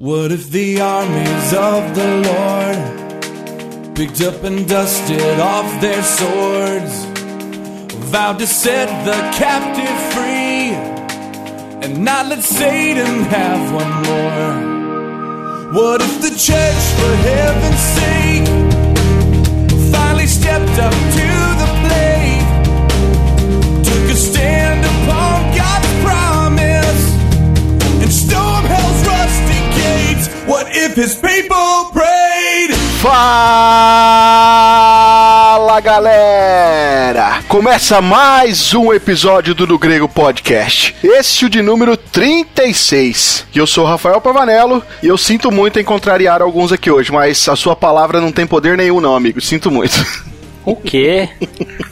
What if the armies of the Lord picked up and dusted off their swords, vowed to set the captive free, and not let Satan have one more? What if the church, for heaven's sake, finally stepped up to What if his people prayed? Fala galera! Começa mais um episódio do Do Grego Podcast. Esse é o de número 36. E eu sou Rafael Pavanello e eu sinto muito em contrariar alguns aqui hoje, mas a sua palavra não tem poder nenhum, não, amigo. Sinto muito. O quê?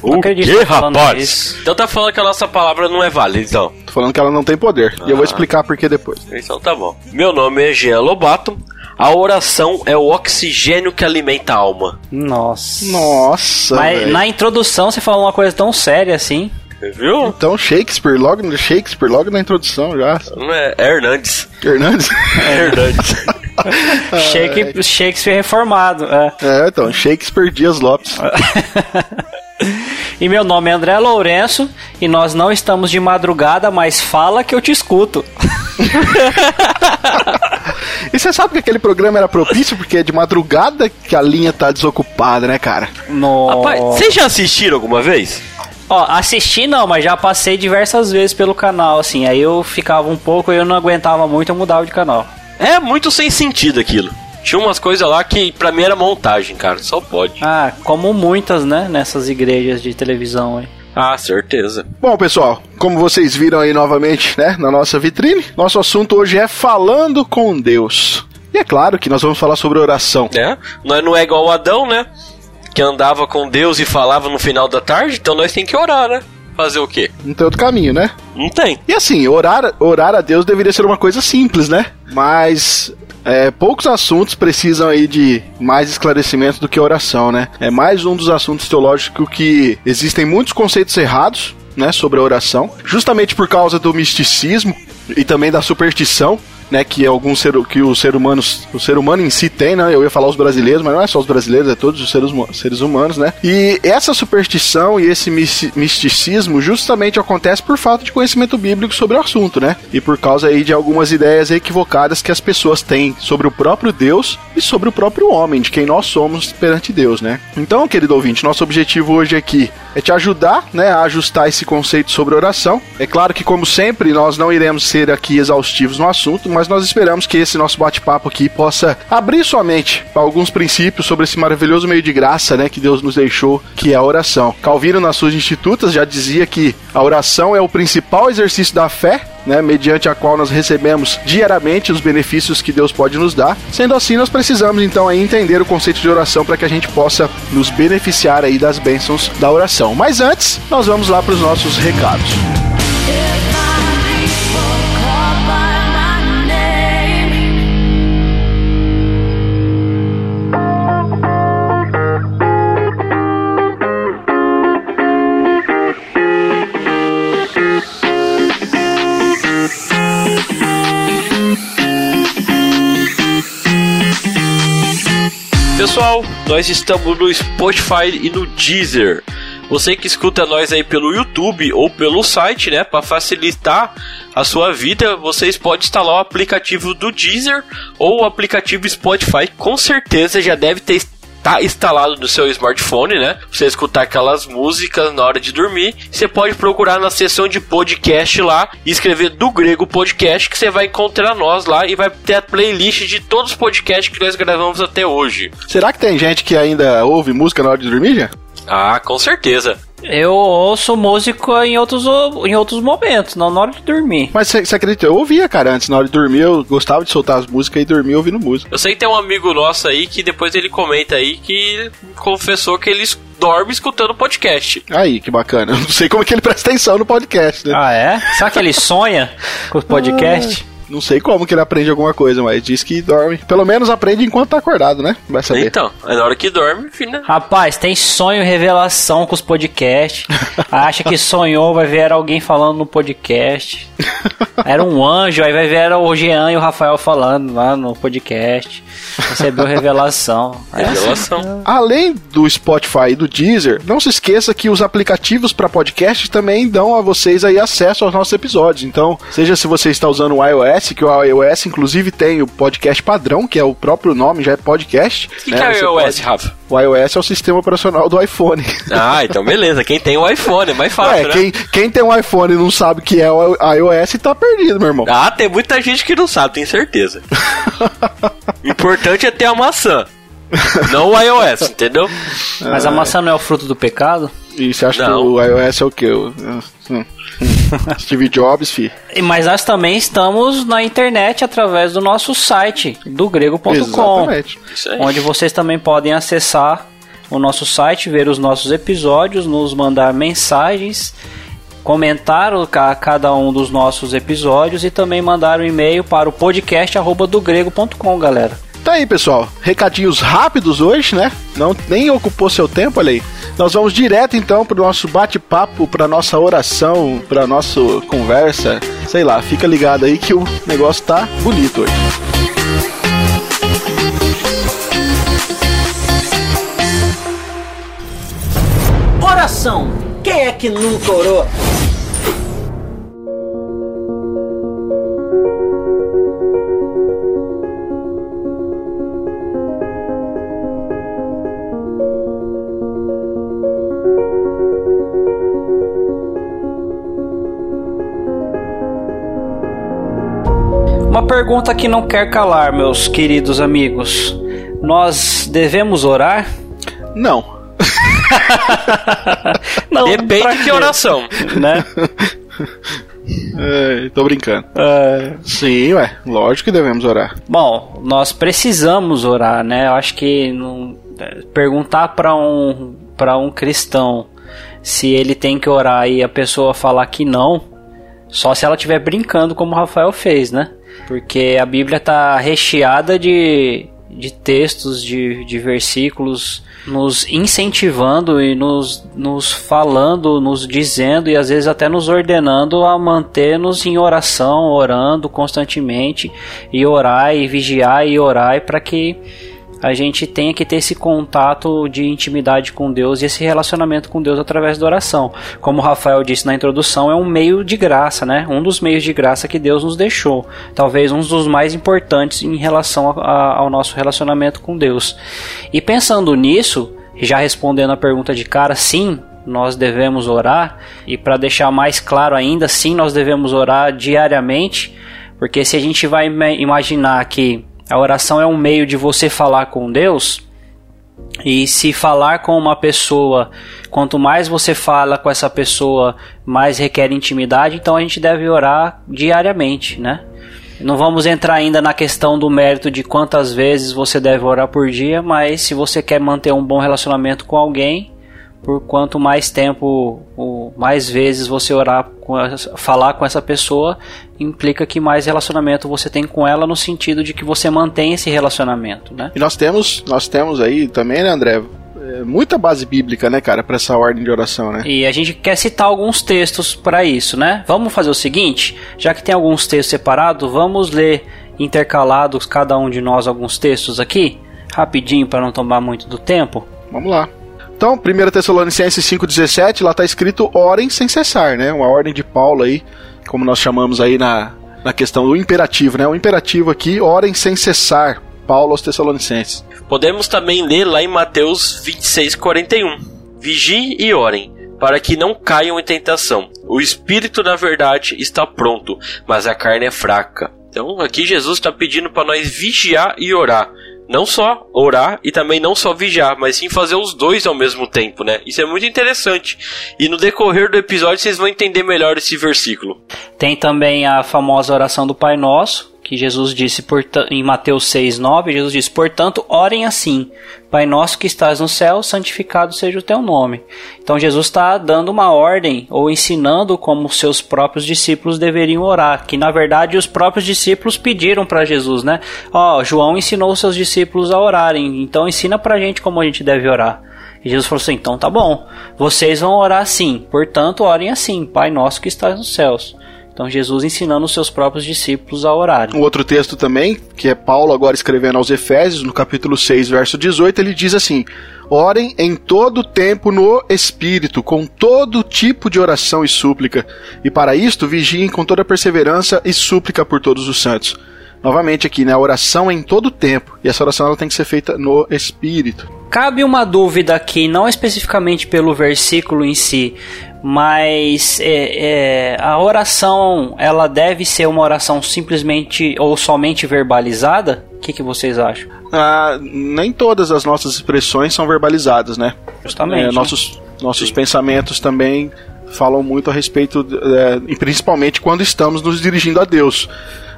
O quê, que tá rapaz? isso. Então tá falando que a nossa palavra não é válida, então. Tô falando que ela não tem poder. E eu vou explicar por que depois. Então tá bom. Meu nome é Jean Lobato. A oração é o oxigênio que alimenta a alma. Nossa. Nossa. Mas velho. na introdução você falou uma coisa tão séria assim. Viu? Então, Shakespeare, logo no Shakespeare, logo na introdução já. Não é, é Hernandes. Hernandes? É Hernandes. Shake- Shakespeare reformado. é. é, então, Shakespeare Dias Lopes. E meu nome é André Lourenço e nós não estamos de madrugada, mas fala que eu te escuto. E você sabe que aquele programa era propício porque é de madrugada que a linha tá desocupada, né, cara? No... Rapaz, vocês já assistiram alguma vez? Ó, assisti não, mas já passei diversas vezes pelo canal, assim. Aí eu ficava um pouco, eu não aguentava muito, eu mudava de canal. É muito sem sentido aquilo. Tinha umas coisas lá que pra mim era montagem, cara. Só pode. Ah, como muitas, né, nessas igrejas de televisão aí. Ah, certeza. Bom, pessoal, como vocês viram aí novamente, né, na nossa vitrine, nosso assunto hoje é falando com Deus. E é claro que nós vamos falar sobre oração. Nós não é igual o Adão, né? Que andava com Deus e falava no final da tarde, então nós tem que orar, né? Fazer o quê? Não tem outro caminho, né? Não tem. E assim, orar, orar a Deus deveria ser uma coisa simples, né? Mas é, poucos assuntos precisam aí de mais esclarecimento do que oração, né? É mais um dos assuntos teológicos que existem muitos conceitos errados, né, sobre a oração, justamente por causa do misticismo e também da superstição. Né, que algum ser que o ser humano o ser humano em si tem, né? Eu ia falar os brasileiros, mas não é só os brasileiros, é todos os seres, seres humanos, né? E essa superstição e esse mis- misticismo justamente acontece por falta de conhecimento bíblico sobre o assunto, né? E por causa aí de algumas ideias equivocadas que as pessoas têm sobre o próprio Deus e sobre o próprio homem, de quem nós somos perante Deus, né? Então, querido ouvinte, nosso objetivo hoje aqui é te ajudar, né, a ajustar esse conceito sobre oração. É claro que, como sempre, nós não iremos ser aqui exaustivos no assunto, mas nós esperamos que esse nosso bate-papo aqui possa abrir sua mente para alguns princípios sobre esse maravilhoso meio de graça, né, que Deus nos deixou, que é a oração. Calvino, nas suas institutas, já dizia que a oração é o principal exercício da fé, né, mediante a qual nós recebemos diariamente os benefícios que Deus pode nos dar. Sendo assim, nós precisamos então entender o conceito de oração para que a gente possa nos beneficiar aí das bênçãos da oração. Mas antes, nós vamos lá para os nossos recados. Nós estamos no Spotify e no Deezer. Você que escuta nós aí pelo YouTube ou pelo site, né, para facilitar a sua vida, vocês podem instalar o aplicativo do Deezer ou o aplicativo Spotify. Com certeza já deve ter tá instalado no seu smartphone, né? Pra você escutar aquelas músicas na hora de dormir. Você pode procurar na seção de podcast lá e escrever do grego podcast que você vai encontrar nós lá e vai ter a playlist de todos os podcasts que nós gravamos até hoje. Será que tem gente que ainda ouve música na hora de dormir, já? Ah, com certeza. Eu ouço música em outros, em outros momentos, não na hora de dormir. Mas você acredita? Eu ouvia, cara, antes, na hora de dormir, eu gostava de soltar as músicas e dormir ouvindo música. Eu sei que tem um amigo nosso aí que depois ele comenta aí que confessou que ele dorme escutando podcast. Aí, que bacana. Eu não sei como é que ele presta atenção no podcast, né? Ah, é? Será que ele sonha com o podcast? Não sei como que ele aprende alguma coisa, mas diz que dorme. Pelo menos aprende enquanto tá acordado, né? Vai saber. Então, é na hora que dorme, enfim, né? Rapaz, tem sonho e revelação com os podcasts. Acha que sonhou, vai ver era alguém falando no podcast. Era um anjo, aí vai ver era o Jean e o Rafael falando lá no podcast. Recebeu revelação. É assim. Revelação. Além do Spotify e do Deezer, não se esqueça que os aplicativos para podcast também dão a vocês aí acesso aos nossos episódios. Então, seja se você está usando o iOS, que o iOS inclusive tem o podcast padrão, que é o próprio nome, já é podcast. O que, né? que é o iOS, pode- Rafa? O iOS é o sistema operacional do iPhone. Ah, então beleza. Quem tem o iPhone é mais fácil, é, né? quem, quem tem um iPhone e não sabe o que é o iOS tá perdido, meu irmão. Ah, tem muita gente que não sabe, tenho certeza. O importante é ter a maçã. Não o iOS, entendeu? Mas a maçã não é o fruto do pecado? E você acha Não. que o iOS é o quê? O- hum. Steve Jobs, fi. E- Mas nós também estamos na internet através do nosso site, do grego.com. Onde vocês também podem acessar o nosso site, ver os nossos episódios, nos mandar mensagens, comentar cada um dos nossos episódios e também mandar um e-mail para o podcast arroba do grego.com, galera. Tá aí, pessoal. Recadinhos rápidos hoje, né? Não nem ocupou seu tempo, olha aí. Nós vamos direto então pro nosso bate-papo, pra nossa oração, pra nossa conversa. Sei lá, fica ligado aí que o negócio tá bonito hoje. Oração. Quem é que nunca orou? Pergunta que não quer calar, meus queridos amigos. Nós devemos orar? Não. Não, Depende de quê? oração. Né? É, tô brincando. É. Sim, ué. Lógico que devemos orar. Bom, nós precisamos orar, né? Eu acho que não- é, perguntar para um para um cristão se ele tem que orar e a pessoa falar que não, só se ela estiver brincando, como o Rafael fez, né? Porque a Bíblia tá recheada de, de textos, de, de versículos nos incentivando e nos, nos falando, nos dizendo e às vezes até nos ordenando a manter-nos em oração, orando constantemente e orar e vigiar e orar para que a gente tenha que ter esse contato de intimidade com Deus e esse relacionamento com Deus através da oração. Como o Rafael disse na introdução, é um meio de graça, né? Um dos meios de graça que Deus nos deixou. Talvez um dos mais importantes em relação a- a- ao nosso relacionamento com Deus. E pensando nisso, já respondendo a pergunta de cara, sim, nós devemos orar. E para deixar mais claro ainda, sim, nós devemos orar diariamente. Porque se a gente vai ima- imaginar que a oração é um meio de você falar com Deus, e se falar com uma pessoa, quanto mais você fala com essa pessoa, mais requer intimidade, então a gente deve orar diariamente, né? Não vamos entrar ainda na questão do mérito de quantas vezes você deve orar por dia, mas se você quer manter um bom relacionamento com alguém, por quanto mais tempo, ou mais vezes você orar, com essa- falar com essa pessoa, implica que mais relacionamento você tem com ela no sentido de que você mantém esse relacionamento, né? E nós temos, nós temos aí também, né, André? é, Muita base bíblica, né, cara, pra essa ordem de oração, né? E a gente quer citar alguns textos para isso, né? Vamos fazer o seguinte, já que tem alguns textos separados, vamos ler intercalados cada um de nós alguns textos aqui, rapidinho para não tomar muito do tempo. Vamos lá. Então, 1 Tessalonicenses 5,17, lá tá escrito orem sem cessar, né? Uma ordem de Paulo aí, como nós chamamos aí na, na questão do imperativo, né? O imperativo aqui, orem sem cessar. Paulo aos Tessalonicenses. Podemos também ler lá em Mateus 26:41. Vigiem e orem, para que não caiam em tentação. O espírito da verdade está pronto, mas a carne é fraca. Então, aqui Jesus está pedindo para nós vigiar e orar. Não só orar e também não só vigiar, mas sim fazer os dois ao mesmo tempo, né? Isso é muito interessante. E no decorrer do episódio vocês vão entender melhor esse versículo. Tem também a famosa oração do Pai Nosso, que Jesus disse em Mateus 6, 9, Jesus disse, portanto, orem assim, Pai nosso que estás no céu, santificado seja o teu nome. Então Jesus está dando uma ordem, ou ensinando como seus próprios discípulos deveriam orar, que na verdade os próprios discípulos pediram para Jesus, né? Ó, João ensinou os seus discípulos a orarem, então ensina pra gente como a gente deve orar. E Jesus falou assim: então tá bom, vocês vão orar assim, portanto, orem assim, Pai nosso que estás nos céus. Então Jesus ensinando os seus próprios discípulos a orarem. Um outro texto também, que é Paulo agora escrevendo aos Efésios, no capítulo 6, verso 18, ele diz assim: Orem em todo tempo no Espírito, com todo tipo de oração e súplica, e para isto vigiem com toda perseverança e súplica por todos os santos. Novamente aqui, né? A oração é em todo tempo, e essa oração ela tem que ser feita no Espírito. Cabe uma dúvida aqui, não especificamente pelo versículo em si, mas é, é, a oração ela deve ser uma oração simplesmente ou somente verbalizada? O que, que vocês acham? Ah, nem todas as nossas expressões são verbalizadas, né? Justamente. É, né? nossos nossos pensamentos também falam muito a respeito, é, e principalmente quando estamos nos dirigindo a Deus.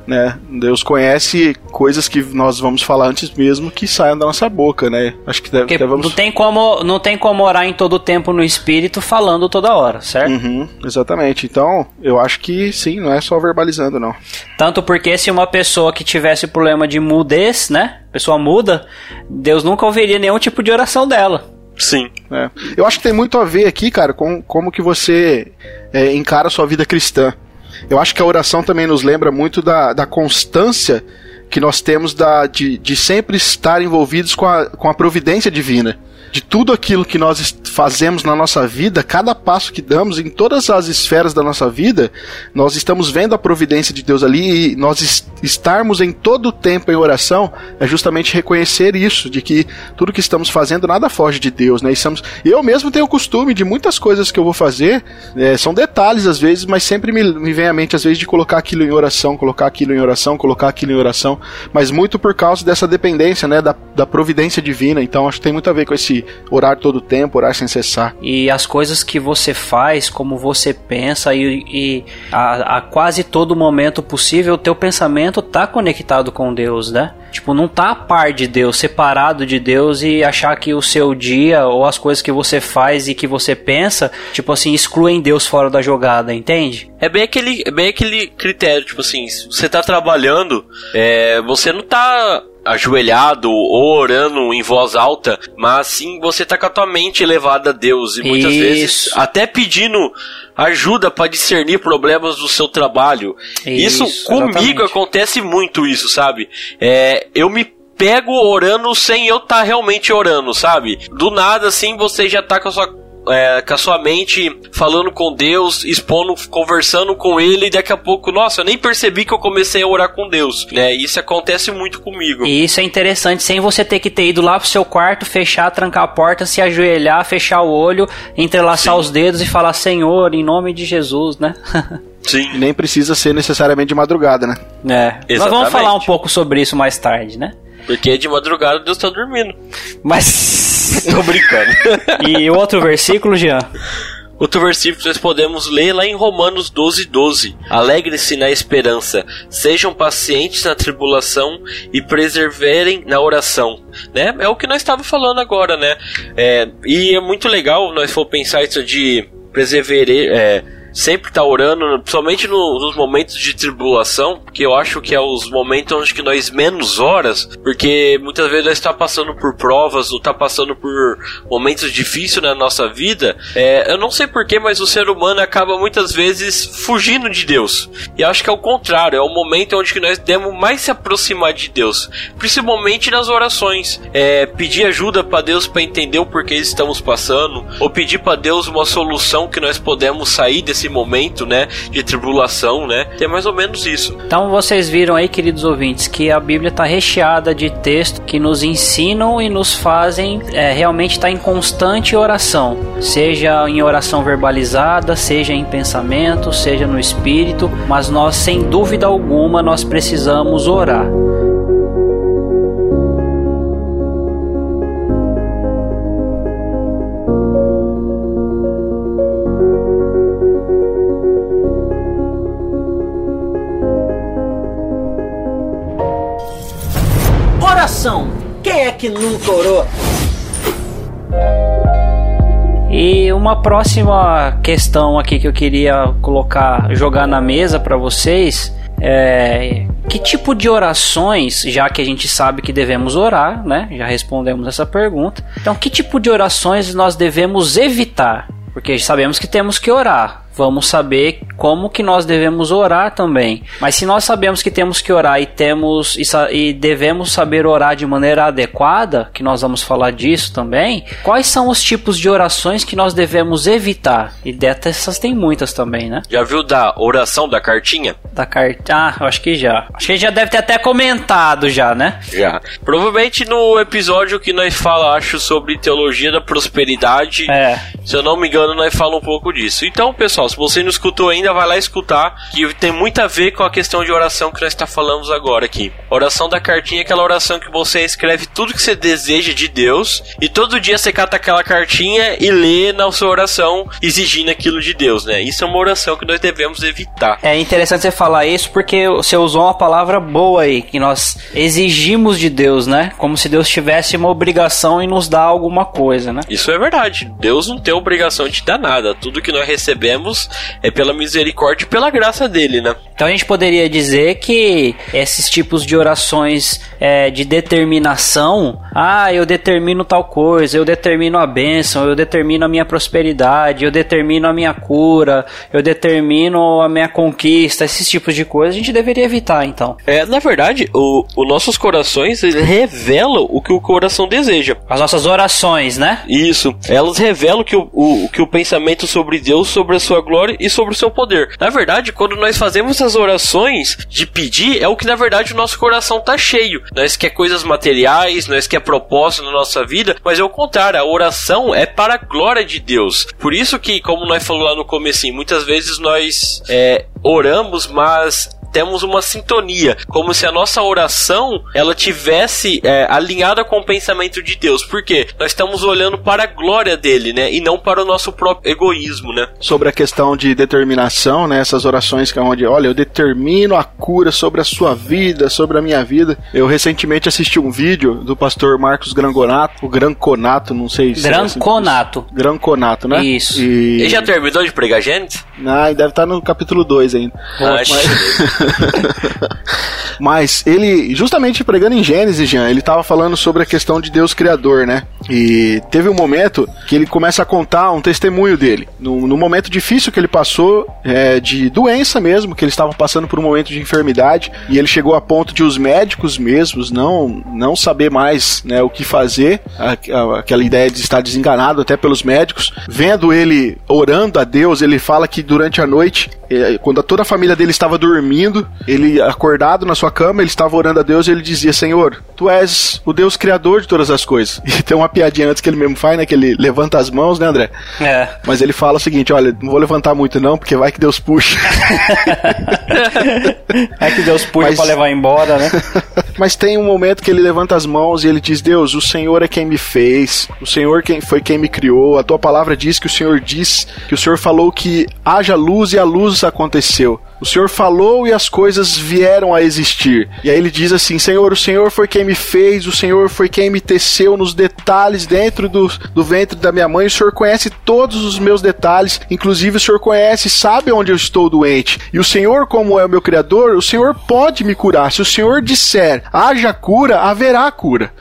Né? Deus conhece coisas que nós vamos falar antes mesmo que saiam da nossa boca, né? Acho que deve, devemos... não tem como não tem como orar em todo tempo no espírito falando toda hora, certo? Uhum, exatamente. Então, eu acho que sim, não é só verbalizando, não. Tanto porque se uma pessoa que tivesse problema de mudez, né? Pessoa muda, Deus nunca ouviria nenhum tipo de oração dela. Sim. É. Eu acho que tem muito a ver aqui, cara, com como que você é, encara a sua vida cristã. Eu acho que a oração também nos lembra muito da, da constância que nós temos da, de, de sempre estar envolvidos com a, com a providência divina. De tudo aquilo que nós fazemos na nossa vida, cada passo que damos em todas as esferas da nossa vida, nós estamos vendo a providência de Deus ali e nós es- estarmos em todo o tempo em oração é justamente reconhecer isso, de que tudo que estamos fazendo nada foge de Deus, né? E estamos, eu mesmo tenho o costume de muitas coisas que eu vou fazer, é, são detalhes às vezes, mas sempre me, me vem à mente às vezes de colocar aquilo em oração, colocar aquilo em oração, colocar aquilo em oração, mas muito por causa dessa dependência, né, da, da providência divina. Então acho que tem muito a ver com esse orar todo o tempo, orar sem cessar. E as coisas que você faz, como você pensa, e, e a, a quase todo momento possível, o teu pensamento tá conectado com Deus, né? Tipo, não tá a par de Deus, separado de Deus e achar que o seu dia ou as coisas que você faz e que você pensa, tipo assim, excluem Deus fora da jogada, entende? É bem aquele, é bem aquele critério, tipo assim, se você tá trabalhando, é, você não tá ajoelhado ou orando em voz alta, mas sim você tá com a tua mente elevada a Deus e muitas Isso. vezes até pedindo ajuda para discernir problemas do seu trabalho. Isso, Isso, comigo exatamente. acontece muito isso, sabe? É, eu me pego orando sem eu estar realmente orando, sabe? Do nada assim você já tá com a sua é, com a sua mente falando com Deus, expondo, conversando com Ele, e daqui a pouco, nossa, eu nem percebi que eu comecei a orar com Deus, né? Isso acontece muito comigo. E isso é interessante, sem você ter que ter ido lá pro seu quarto, fechar, trancar a porta, se ajoelhar, fechar o olho, entrelaçar Sim. os dedos e falar, Senhor, em nome de Jesus, né? E Sim. nem precisa ser necessariamente de madrugada, né? É, nós vamos Exatamente. falar um pouco sobre isso mais tarde, né? Porque de madrugada Deus tá dormindo. Mas. Tô brincando. e outro versículo, Jean? Outro versículo que nós podemos ler lá em Romanos 12, 12. Alegre-se na esperança, sejam pacientes na tribulação e preserverem na oração. Né? É o que nós estávamos falando agora, né? É, e é muito legal nós for pensar isso de perseverar, é, sempre estar orando, principalmente no- nos momentos de tribulação, porque eu acho que é os momentos onde que nós menos horas, porque muitas vezes nós está passando por provas ou está passando por momentos difíceis na nossa vida. É, eu não sei porquê, mas o ser humano acaba muitas vezes fugindo de Deus. E acho que é o contrário, é o momento onde que nós devemos mais se aproximar de Deus, principalmente nas orações. É, pedir ajuda para Deus para entender o porquê estamos passando, ou pedir para Deus uma solução que nós podemos sair desse momento, né, de tribulação, né? É mais ou menos isso. Então vocês viram aí, queridos ouvintes, que a Bíblia está recheada de textos que nos ensinam e nos fazem é, realmente estar em constante oração, seja em oração verbalizada, seja em pensamento, seja no espírito, mas nós sem dúvida alguma nós precisamos orar. Oração. Quem é que nunca orou? E uma próxima questão aqui que eu queria colocar, jogar na mesa para vocês é que tipo de orações, já que a gente sabe que devemos orar, né? Já respondemos essa pergunta. Então, que tipo de orações nós devemos evitar? Porque sabemos que temos que orar. Vamos saber como que nós devemos orar também. Mas se nós sabemos que temos que orar e temos e, e devemos saber orar de maneira adequada, que nós vamos falar disso também, quais são os tipos de orações que nós devemos evitar? E dessas tem muitas também, né? Já viu da oração da cartinha? Da carta. Ah, eu acho que já. Acho que já deve ter até comentado já, né? Já. Provavelmente no episódio que nós fala, acho, sobre teologia da prosperidade. É. Se eu não me engano, nós fala um pouco disso. Então, pessoal, se você não escutou ainda, vai lá escutar, que tem muito a ver com a questão de oração que nós está falando agora aqui. Oração da cartinha é aquela oração que você escreve tudo que você deseja de Deus e todo dia você cata aquela cartinha e lê na sua oração exigindo aquilo de Deus, né? Isso é uma oração que nós devemos evitar. É interessante você falar isso porque você usou uma palavra boa aí, que nós exigimos de Deus, né? Como se Deus tivesse uma obrigação em nos dar alguma coisa, né? Isso é verdade. Deus não tem obrigação de dar nada. Tudo que nós recebemos é pela misericórdia e pela graça dele, né? Então a gente poderia dizer que esses tipos de orações é, de determinação, ah, eu determino tal coisa, eu determino a bênção, eu determino a minha prosperidade, eu determino a minha cura, eu determino a minha conquista, esses tipos de coisas a gente deveria evitar, então. É, na verdade, o, os nossos corações revelam o que o coração deseja. As nossas orações, né? Isso. Elas revelam que o, o, que o pensamento sobre Deus, sobre a sua glória e sobre o seu poder. Na verdade, quando nós fazemos essas orações de pedir, é o que na verdade o nosso coração tá cheio. Nós quer coisas materiais, nós quer propósito na nossa vida, mas é o contrário, a oração é para a glória de Deus. Por isso que, como nós falamos lá no comecinho, muitas vezes nós é, oramos, mas temos uma sintonia, como se a nossa oração ela tivesse é, alinhada com o pensamento de Deus. Porque nós estamos olhando para a glória dele, né, e não para o nosso próprio egoísmo, né? Sobre a questão de determinação, né? Essas orações que é onde, olha, eu determino a cura sobre a sua vida, sobre a minha vida. Eu recentemente assisti um vídeo do pastor Marcos Granconato, o Granconato, não sei se é assim- Granconato. Granconato, né? Isso. E... Ele já terminou de pregar gente? Ah, deve estar no capítulo 2 ainda. Ah, Mas ele, justamente pregando em Gênesis, Jean, ele tava falando sobre a questão de Deus Criador, né? E teve um momento que ele começa a contar um testemunho dele. No, no momento difícil que ele passou, é, de doença mesmo, que ele estava passando por um momento de enfermidade, e ele chegou a ponto de os médicos mesmos não, não saber mais né, o que fazer, aquela ideia de estar desenganado até pelos médicos. Vendo ele orando a Deus, ele fala que durante a noite, eh, quando toda a família dele estava dormindo, ele acordado na sua cama, ele estava orando a Deus e ele dizia: Senhor, tu és o Deus criador de todas as coisas. E tem uma piadinha antes que ele mesmo faz, né? Que ele levanta as mãos, né, André? É. Mas ele fala o seguinte: olha, não vou levantar muito não, porque vai que Deus puxa. É que Deus puxa Mas- pra levar embora, né? Mas tem um momento que ele levanta as mãos e ele diz: Deus, o Senhor é quem me fez, o Senhor quem foi quem me criou. A tua palavra diz que o Senhor diz que o Senhor falou que haja luz e a luz aconteceu. O Senhor falou e as coisas vieram a existir. E aí ele diz assim: Senhor, o Senhor foi quem me fez, o Senhor foi quem me teceu nos detalhes dentro do, do ventre da minha mãe. O Senhor conhece todos os meus detalhes, inclusive o Senhor conhece sabe onde eu estou doente. E o Senhor, como é o meu Criador, o Senhor pode me curar. Se o Senhor disser haja cura, haverá cura.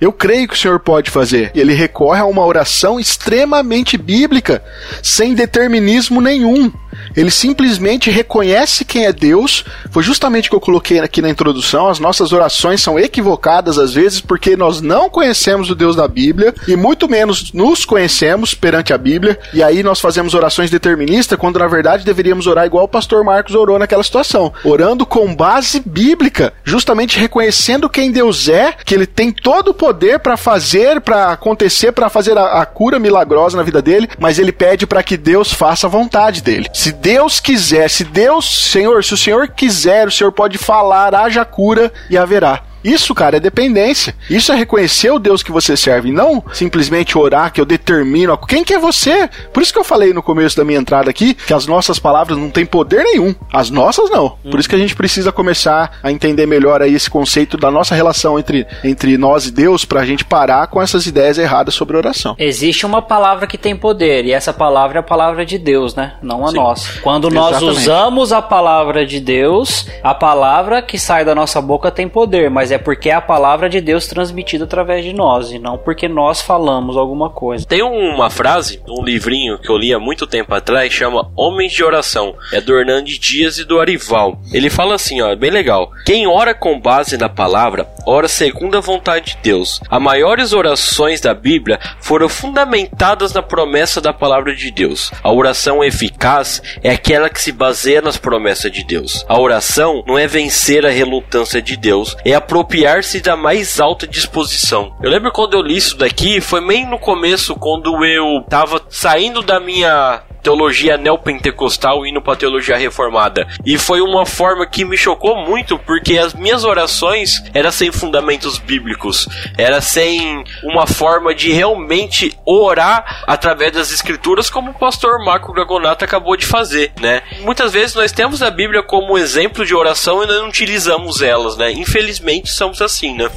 Eu creio que o Senhor pode fazer. Ele recorre a uma oração extremamente bíblica, sem determinismo nenhum. Ele simplesmente reconhece quem é Deus. Foi justamente o que eu coloquei aqui na introdução. As nossas orações são equivocadas às vezes porque nós não conhecemos o Deus da Bíblia e muito menos nos conhecemos perante a Bíblia. E aí nós fazemos orações deterministas quando na verdade deveríamos orar igual o pastor Marcos orou naquela situação, orando com base bíblica, justamente reconhecendo quem Deus é, que ele tem todo o poder para fazer, para acontecer, para fazer a, a cura milagrosa na vida dele, mas ele pede para que Deus faça a vontade dele. Se Deus quiser, se Deus, Senhor, se o Senhor quiser, o Senhor pode falar, haja cura e haverá. Isso, cara, é dependência. Isso é reconhecer o Deus que você serve, e não simplesmente orar que eu determino quem que é você. Por isso que eu falei no começo da minha entrada aqui que as nossas palavras não têm poder nenhum. As nossas não. Por isso que a gente precisa começar a entender melhor aí esse conceito da nossa relação entre, entre nós e Deus pra gente parar com essas ideias erradas sobre oração. Existe uma palavra que tem poder, e essa palavra é a palavra de Deus, né? Não a Sim. nossa. Quando nós Exatamente. usamos a palavra de Deus, a palavra que sai da nossa boca tem poder, mas é porque é a palavra de Deus transmitida através de nós, e não porque nós falamos alguma coisa. Tem uma frase, um livrinho que eu li há muito tempo atrás, chama Homens de Oração. É do Hernandes Dias e do Arival. Ele fala assim, ó, bem legal. Quem ora com base na palavra, ora segundo a vontade de Deus. As maiores orações da Bíblia foram fundamentadas na promessa da palavra de Deus. A oração eficaz é aquela que se baseia nas promessas de Deus. A oração não é vencer a relutância de Deus, é apropriar-se da mais alta disposição. Eu lembro quando eu li isso daqui, foi bem no começo, quando eu tava saindo da minha teologia neopentecostal indo para teologia reformada. E foi uma forma que me chocou muito, porque as minhas orações eram sem fundamentos bíblicos, era sem uma forma de realmente orar através das escrituras, como o pastor Marco Gagonato acabou de fazer, né? Muitas vezes nós temos a Bíblia como exemplo de oração e não utilizamos elas, né? Infelizmente somos assim, né?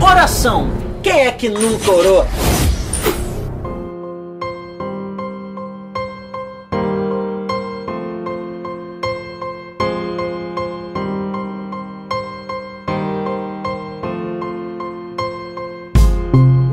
Oração. Quem é que nunca orou?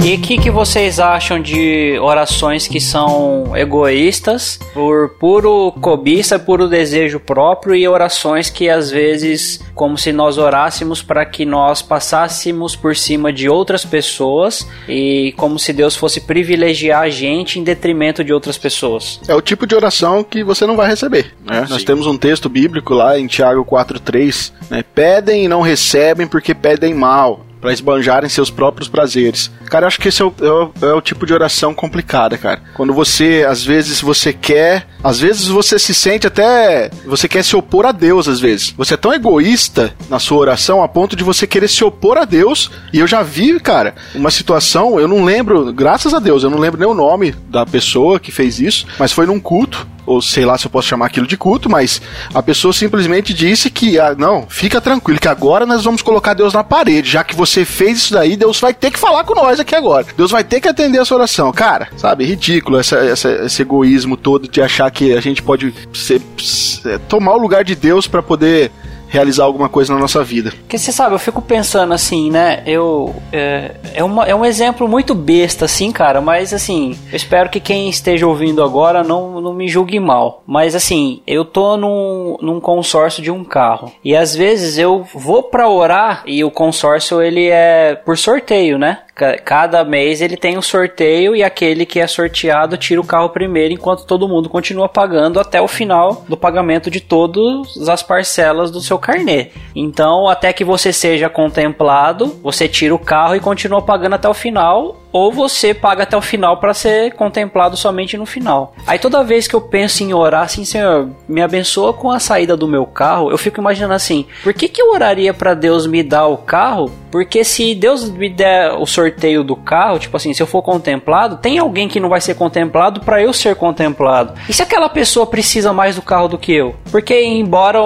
E o que, que vocês acham de orações que são egoístas, por puro cobiça, puro desejo próprio, e orações que às vezes, como se nós orássemos para que nós passássemos por cima de outras pessoas e como se Deus fosse privilegiar a gente em detrimento de outras pessoas? É o tipo de oração que você não vai receber. né? Nós temos um texto bíblico lá em Tiago 4,3, né? Pedem e não recebem porque pedem mal. Pra esbanjarem seus próprios prazeres. Cara, eu acho que esse é o, é o- é o tipo de oração complicada, cara. Quando você, às vezes, você quer. Às vezes você se sente até. Você quer se opor a Deus, às vezes. Você é tão egoísta na sua oração a ponto de você querer se opor a Deus. E eu já vi, cara, uma situação, eu não lembro, graças a Deus, eu não lembro nem o nome da pessoa que fez isso, mas foi num culto ou sei lá se eu posso chamar aquilo de culto, mas a pessoa simplesmente disse que, ah, não, fica tranquilo, que agora nós vamos colocar Deus na parede, já que você fez isso daí, Deus vai ter que falar com nós aqui agora. Deus vai ter que atender a sua oração. Cara, sabe, ridículo essa, essa- esse egoísmo todo de achar que a gente pode ser- ser- tomar o lugar de Deus para poder realizar alguma coisa na nossa vida. Porque você sabe, eu fico pensando assim, né? Eu. É, é, uma, é um exemplo muito besta, assim, cara, mas assim, eu espero que quem esteja ouvindo agora não, não me julgue mal. Mas assim, eu tô num, num consórcio de um carro. E às vezes eu vou pra orar e o consórcio ele é por sorteio, né? Ca- Cada mês ele tem um sorteio e aquele que é sorteado tira o carro primeiro, enquanto todo mundo continua pagando até o final do pagamento de todas as parcelas do seu carnê. Então, até que você seja contemplado, você tira o carro e continua pagando até o final, ou você paga até o final para ser contemplado somente no final. Aí toda vez que eu penso em orar assim, Senhor, me abençoa com a saída do meu carro, eu fico imaginando assim, por que que eu oraria para Deus me dar o carro? Porque se Deus me der o sorteio do carro, tipo assim, se eu for contemplado, tem alguém que não vai ser contemplado para eu ser contemplado. E se aquela pessoa precisa mais do carro do que eu? Porque embora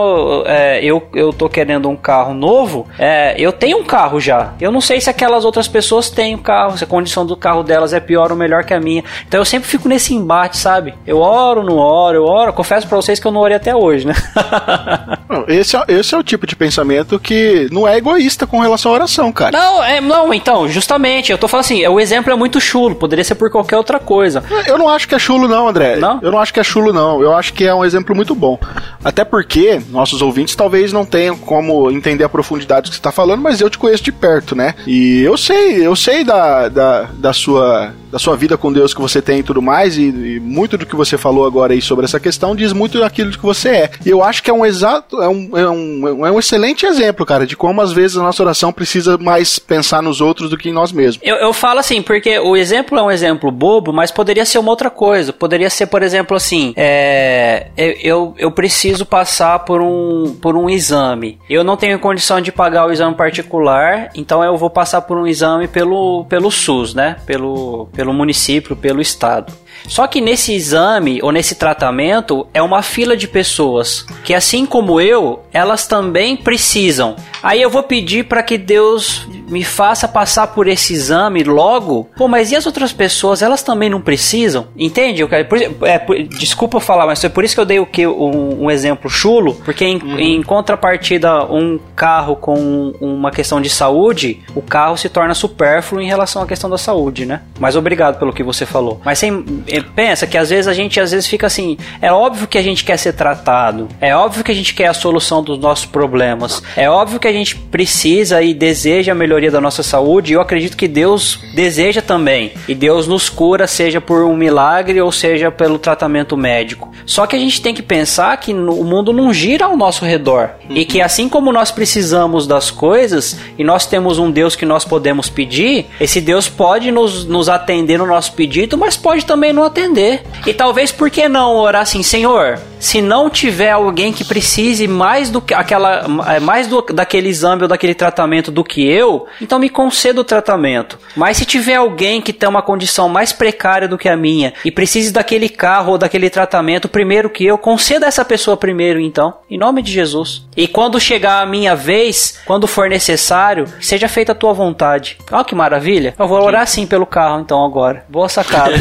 é, eu, eu tô querendo um carro novo, é, eu tenho um carro já. Eu não sei se aquelas outras pessoas têm um carro, se a condição do carro delas é pior ou melhor que a minha. Então eu sempre fico nesse embate, sabe? Eu oro, não oro, eu oro. Confesso pra vocês que eu não orei até hoje, né? Esse é, esse é o tipo de pensamento que não é egoísta com relação à oração, cara. Não, é, não, então, justamente, eu tô falando assim, o exemplo é muito chulo, poderia ser por qualquer outra coisa. Eu não acho que é chulo, não, André. Não? Eu não acho que é chulo, não. Eu acho que é um exemplo muito bom. Até porque nossos ouvintes talvez não tenham como entender a profundidade do que você está falando, mas eu te conheço de perto, né? E eu sei, eu sei da, da, da sua da sua vida com Deus que você tem e tudo mais, e, e muito do que você falou agora aí sobre essa questão diz muito daquilo que você é. E eu acho que é um exato, é um, é um, é um excelente exemplo, cara, de como às vezes a nossa oração precisa mais pensar nos outros do que em nós mesmos. Eu, eu falo assim, porque o exemplo é um exemplo bobo, mas poderia ser uma outra coisa. Poderia ser, por exemplo, assim, é, eu- eu, preciso passar por um, por um exame. Eu não tenho condição de pagar o exame particular, então eu vou passar por um exame pelo, pelo SUS, né? Pelo, pelo município, pelo estado. Só que nesse exame ou nesse tratamento é uma fila de pessoas que, assim como eu, elas também precisam. Aí eu vou pedir para que Deus me faça passar por esse exame logo. Pô, mas e as outras pessoas? Elas também não precisam? Entende? Eu por- é, por- desculpa eu falar, mas é por isso que eu dei o que um, um exemplo chulo, porque em, em contrapartida um carro com uma questão de saúde, o carro se torna supérfluo em relação à questão da saúde, né? Mas obrigado pelo que você falou. Mas sem, pensa que às vezes a gente às vezes fica assim, é óbvio que a gente quer ser tratado, é óbvio que a gente quer a solução dos nossos problemas, é óbvio que a gente precisa e deseja a melhoria da nossa saúde, e eu acredito que Deus deseja também. E Deus nos cura, seja por um milagre ou seja pelo tratamento médico. Só que a gente tem que pensar que o mundo não gira ao nosso redor. E que assim como nós precisamos das coisas, e nós temos um Deus que nós podemos pedir, esse Deus pode nos, nos atender no nosso pedido, mas pode também não atender. E talvez por que não orar assim, Senhor, se não tiver alguém que precise mais do que aquela é, mais do, daquele exame ou daquele tratamento do que eu, então me conceda o tratamento. Mas se tiver alguém que tem uma condição mais precária do que a minha e precise daquele carro ou daquele tratamento primeiro que eu, conceda essa pessoa primeiro então, em nome de Jesus. E quando chegar a minha vez, quando for necessário, seja feita a tua vontade. Olha que maravilha. Eu vou orar sim pelo carro então agora. Boa sacada.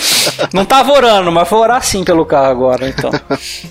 Não tava orando, mas vou orar sim pelo carro agora então.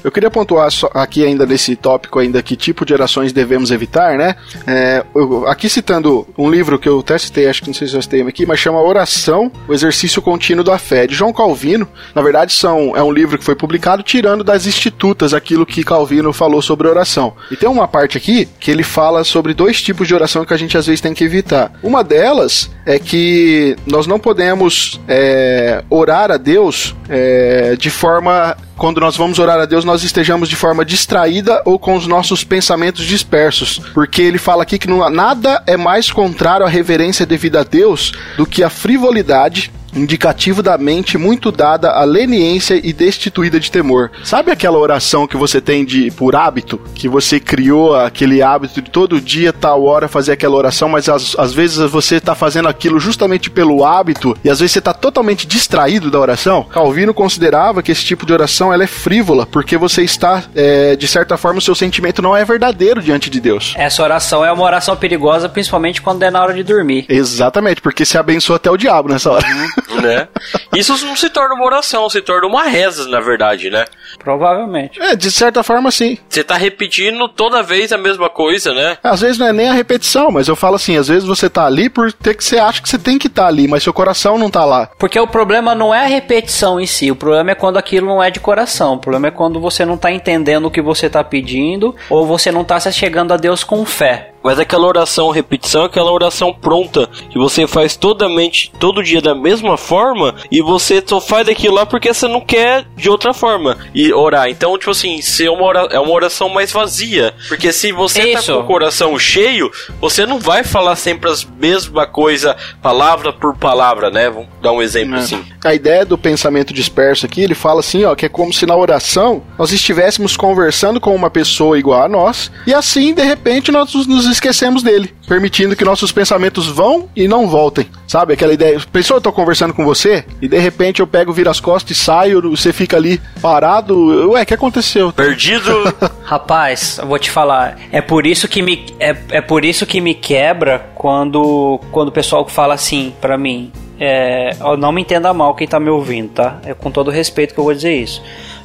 Eu queria pontuar aqui ainda nesse tópico ainda que tipo de orações devemos evitar, né? É, eu- aqui citando um livro que eu até citei, acho que não sei se eu citei aqui, mas chama Oração, o Exercício Contínuo da Fé, de João Calvino. Na verdade, são, é um livro que foi publicado tirando das institutas aquilo que Calvino falou sobre oração. E tem uma parte aqui que ele fala sobre dois tipos de oração que a gente às vezes tem que evitar. Uma delas é que nós não podemos é, orar a Deus é, de forma quando nós vamos orar a Deus, nós estejamos de forma distraída ou com os nossos pensamentos dispersos. Porque ele fala aqui que não, nada é mais contrário à reverência devida a Deus do que a frivolidade. Indicativo da mente muito dada à leniência e destituída de temor. Sabe aquela oração que você tem de por hábito? Que você criou aquele hábito de todo dia, tal hora, fazer aquela oração, mas às, às vezes você está fazendo aquilo justamente pelo hábito e às vezes você está totalmente distraído da oração? Calvino considerava que esse tipo de oração ela é frívola, porque você está, é, de certa forma, o seu sentimento não é verdadeiro diante de Deus. Essa oração é uma oração perigosa, principalmente quando é na hora de dormir. Exatamente, porque se abençoa até o diabo nessa hora. né? Isso não se torna uma oração, se torna uma reza, na verdade, né? Provavelmente. É, de certa forma, sim. Você tá repetindo toda vez a mesma coisa, né? Às vezes não é nem a repetição, mas eu falo assim, às vezes você tá ali por ter que você acha que você tem que estar ali, mas seu coração não tá lá. Porque o problema não é a repetição em si, o problema é quando aquilo não é de coração. O problema é quando você não tá entendendo o que você tá pedindo ou você não tá se chegando a Deus com fé. Mas aquela oração repetição é aquela oração pronta que você faz toda mente, todo dia da mesma forma e você só faz daquilo lá porque você não quer de outra forma e orar. Então, tipo assim, ser uma ora- é uma oração mais vazia. Porque se você Isso. tá com o coração cheio, você não vai falar sempre as mesma coisa, palavra por palavra, né? Vamos dar um exemplo assim. A ideia do pensamento disperso aqui, ele fala assim, ó, que é como se na oração nós estivéssemos conversando com uma pessoa igual a nós, e assim, de repente, nós nos- nos esquecemos dele, permitindo que nossos pensamentos vão e não voltem. Sabe aquela ideia? Pensou, eu tô conversando com você, e de repente eu pego, viro as costas e saio, você fica ali parado. Ué, o que aconteceu? Perdido. Rapaz, eu vou te falar, é por isso que me é, é por isso que me quebra quando quando o pessoal fala assim pra mim, é, não me entenda mal quem tá me ouvindo, tá? É com todo respeito que eu vou dizer isso.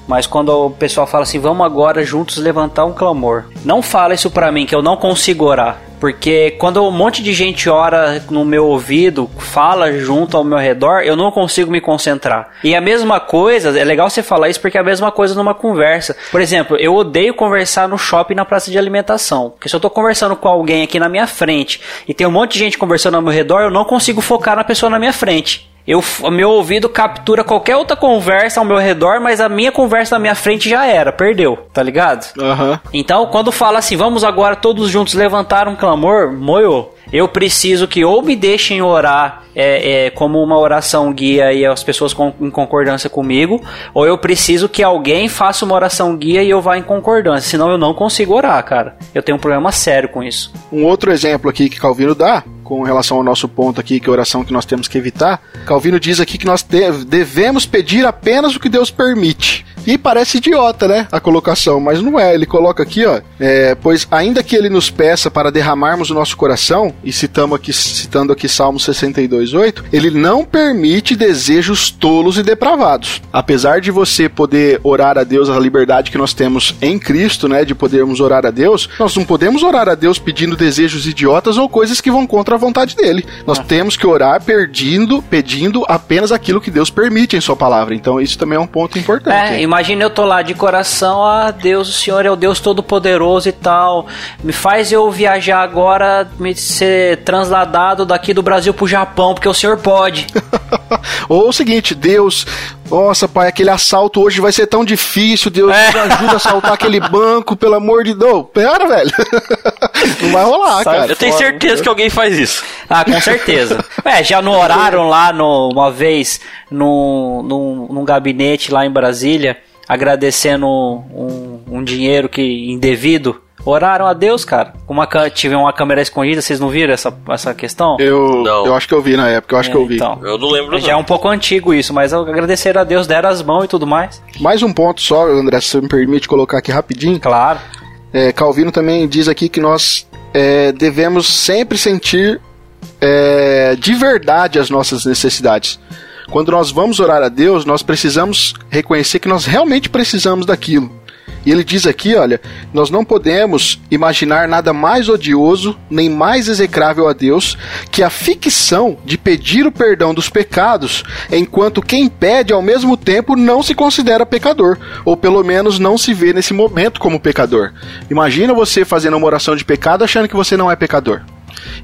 Mas quando o pessoal fala assim, vamos agora juntos levantar um clamor. Não fala isso pra mim que eu não consigo orar. Porque quando um monte de gente ora no meu ouvido, fala junto ao meu redor, eu não consigo me concentrar. E a mesma coisa, é legal você falar isso porque é a mesma coisa numa conversa. Por exemplo, eu odeio conversar no shopping na praça de alimentação. Porque se eu tô conversando com alguém aqui na minha frente e tem um monte de gente conversando ao meu redor, eu não consigo focar na pessoa na minha frente. Eu, meu ouvido captura qualquer outra conversa ao meu redor, mas a minha conversa na minha frente já era, perdeu, tá ligado? Aham. Então, quando fala assim, vamos agora todos juntos levantar um clamor, moio, eu preciso que ou me deixem orar é, é, como uma oração guia e as pessoas com, em concordância comigo, ou eu preciso que alguém faça uma oração guia e eu vá em concordância, senão eu não consigo orar, cara. Eu tenho um problema sério com isso. Um outro exemplo aqui que Calvino dá, com relação ao nosso ponto aqui, que é a oração que nós temos que evitar, Calvino diz aqui que nós de- devemos pedir apenas o que Deus permite. E parece idiota, né? A colocação, mas não é. Ele coloca aqui, ó. é, pois ainda que ele nos peça para derramarmos o nosso coração, e citamos aqui, citando aqui Salmo 62,8, ele não permite desejos tolos e depravados. Apesar de você poder orar a Deus a liberdade que nós temos em Cristo, né? De podermos orar a Deus, nós não podemos orar a Deus pedindo desejos idiotas ou coisas que vão contra a vontade dele. Nós temos que orar pedindo, pedindo apenas aquilo que Deus permite em sua palavra. Então isso também é um ponto importante. É? Imagina eu tô lá de coração, ah, Deus, o Senhor é o Deus Todo-Poderoso e tal. Me faz eu viajar agora, me ser transladado daqui do Brasil pro Japão, porque o Senhor pode. Ou o seguinte, Deus, nossa, pai, aquele assalto hoje vai ser tão difícil, Deus É. me ajuda a assaltar aquele banco, pelo amor de Deus. Pera, velho. Não vai rolar, Sai cara. Eu tenho certeza que alguém faz isso. Ah, com certeza. É, já não oraram lá no, uma vez num, num, num gabinete lá em Brasília, agradecendo um, um dinheiro que indevido. Oraram a Deus, cara. Uma, tive uma câmera escondida, vocês não viram essa, essa questão? Eu, Não. eu acho que eu vi na época, eu acho É, que eu vi. então. Eu não lembro Já é não. um pouco antigo isso, mas agradeceram a Deus, deram as mãos e tudo mais. Mais um ponto só, André, se você me permite colocar aqui rapidinho. Claro. É, Calvino também diz aqui que nós é, devemos sempre sentir é, de verdade as nossas necessidades. Quando nós vamos orar a Deus, nós precisamos reconhecer que nós realmente precisamos daquilo. E ele diz aqui, olha, nós não podemos imaginar nada mais odioso nem mais execrável a Deus que a ficção de pedir o perdão dos pecados, enquanto quem pede ao mesmo tempo não se considera pecador, ou pelo menos não se vê nesse momento como pecador. Imagina você fazendo uma oração de pecado achando que você não é pecador.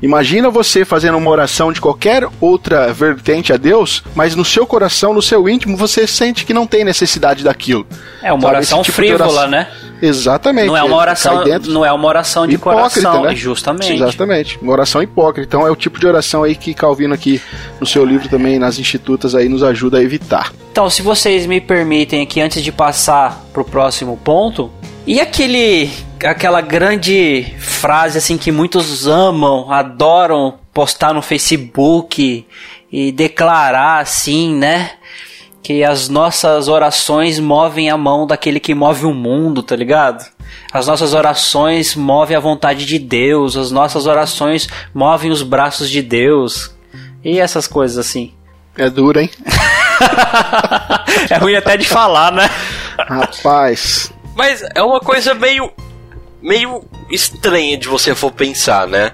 Imagina você fazendo uma oração de qualquer outra vertente a Deus, mas no seu coração, no seu íntimo, você sente que não tem necessidade daquilo. É uma Sabe, oração tipo frívola, oração- né? Exatamente. Não é uma oração, dentro- não é uma oração de hipócrita, coração, né? justamente. Exatamente. Uma oração hipócrita. Então é o tipo de oração aí que Calvino aqui no seu livro também, nas institutas aí, nos ajuda a evitar. Então, se vocês me permitem aqui, antes de passar pro próximo ponto, e aquele, aquela grande frase assim que muitos amam, adoram postar no Facebook e declarar assim, né? Que as nossas orações movem a mão daquele que move o mundo, tá ligado? As nossas orações movem a vontade de Deus, as nossas orações movem os braços de Deus. E essas coisas assim. É duro, hein? é ruim até de falar, né? Rapaz. Mas é uma coisa meio. meio estranha de você for pensar, né?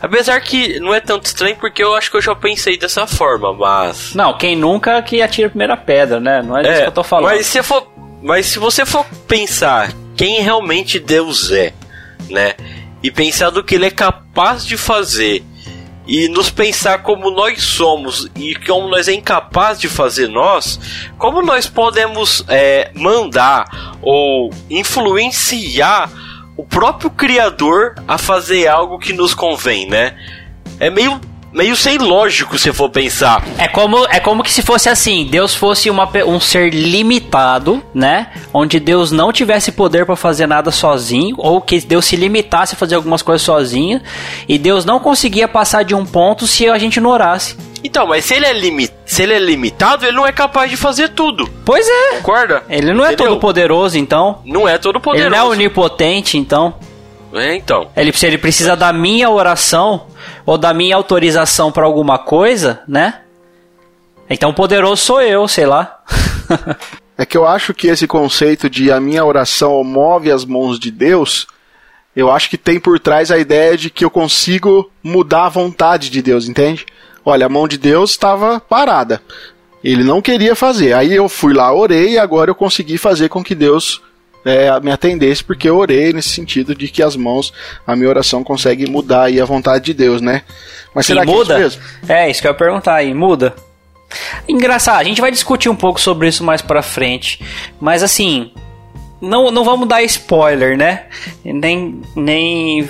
Apesar que não é tanto estranho porque eu acho que eu já pensei dessa forma, mas. Não, quem nunca que atira a primeira pedra, né? Não é disso que eu tô falando. Mas se, for, mas se você for pensar quem realmente Deus é, né? E pensar do que Ele é capaz de fazer, e nos pensar como nós somos e como nós é incapaz de fazer nós, como nós podemos é, mandar ou influenciar o próprio Criador a fazer algo que nos convém, né? É meio, meio sem lógico se for pensar. É como, é como que se fosse assim, Deus fosse uma, um ser limitado, né? Onde Deus não tivesse poder pra fazer nada sozinho, ou que Deus se limitasse a fazer algumas coisas sozinho, e Deus não conseguia passar de um ponto se a gente não orasse. Então, mas se ele é, limi se ele é limitado, ele não é capaz de fazer tudo. Pois é. Concorda? Ele não é Entendeu? todo poderoso, então. Não é todo poderoso. Ele não é onipotente, então. É, então. Ele, se ele precisa da minha oração ou da minha autorização pra alguma coisa, né? Então poderoso sou eu, sei lá. É que eu acho que esse conceito de a minha oração move as mãos de Deus, eu acho que tem por trás a ideia de que eu consigo mudar a vontade de Deus, entende? Olha, a mão de Deus estava parada. Ele não queria fazer. Aí eu fui lá, orei e agora eu consegui fazer com que Deus é, me atendesse, porque eu orei nesse sentido de que as mãos, a minha oração consegue mudar aí a vontade de Deus, né? Mas será e que é muda? isso mesmo? É, isso que eu ia perguntar aí, muda? Engraçado, a gente vai discutir um pouco sobre isso mais pra frente. Mas assim, não, não vamos dar spoiler, né? Nem, nem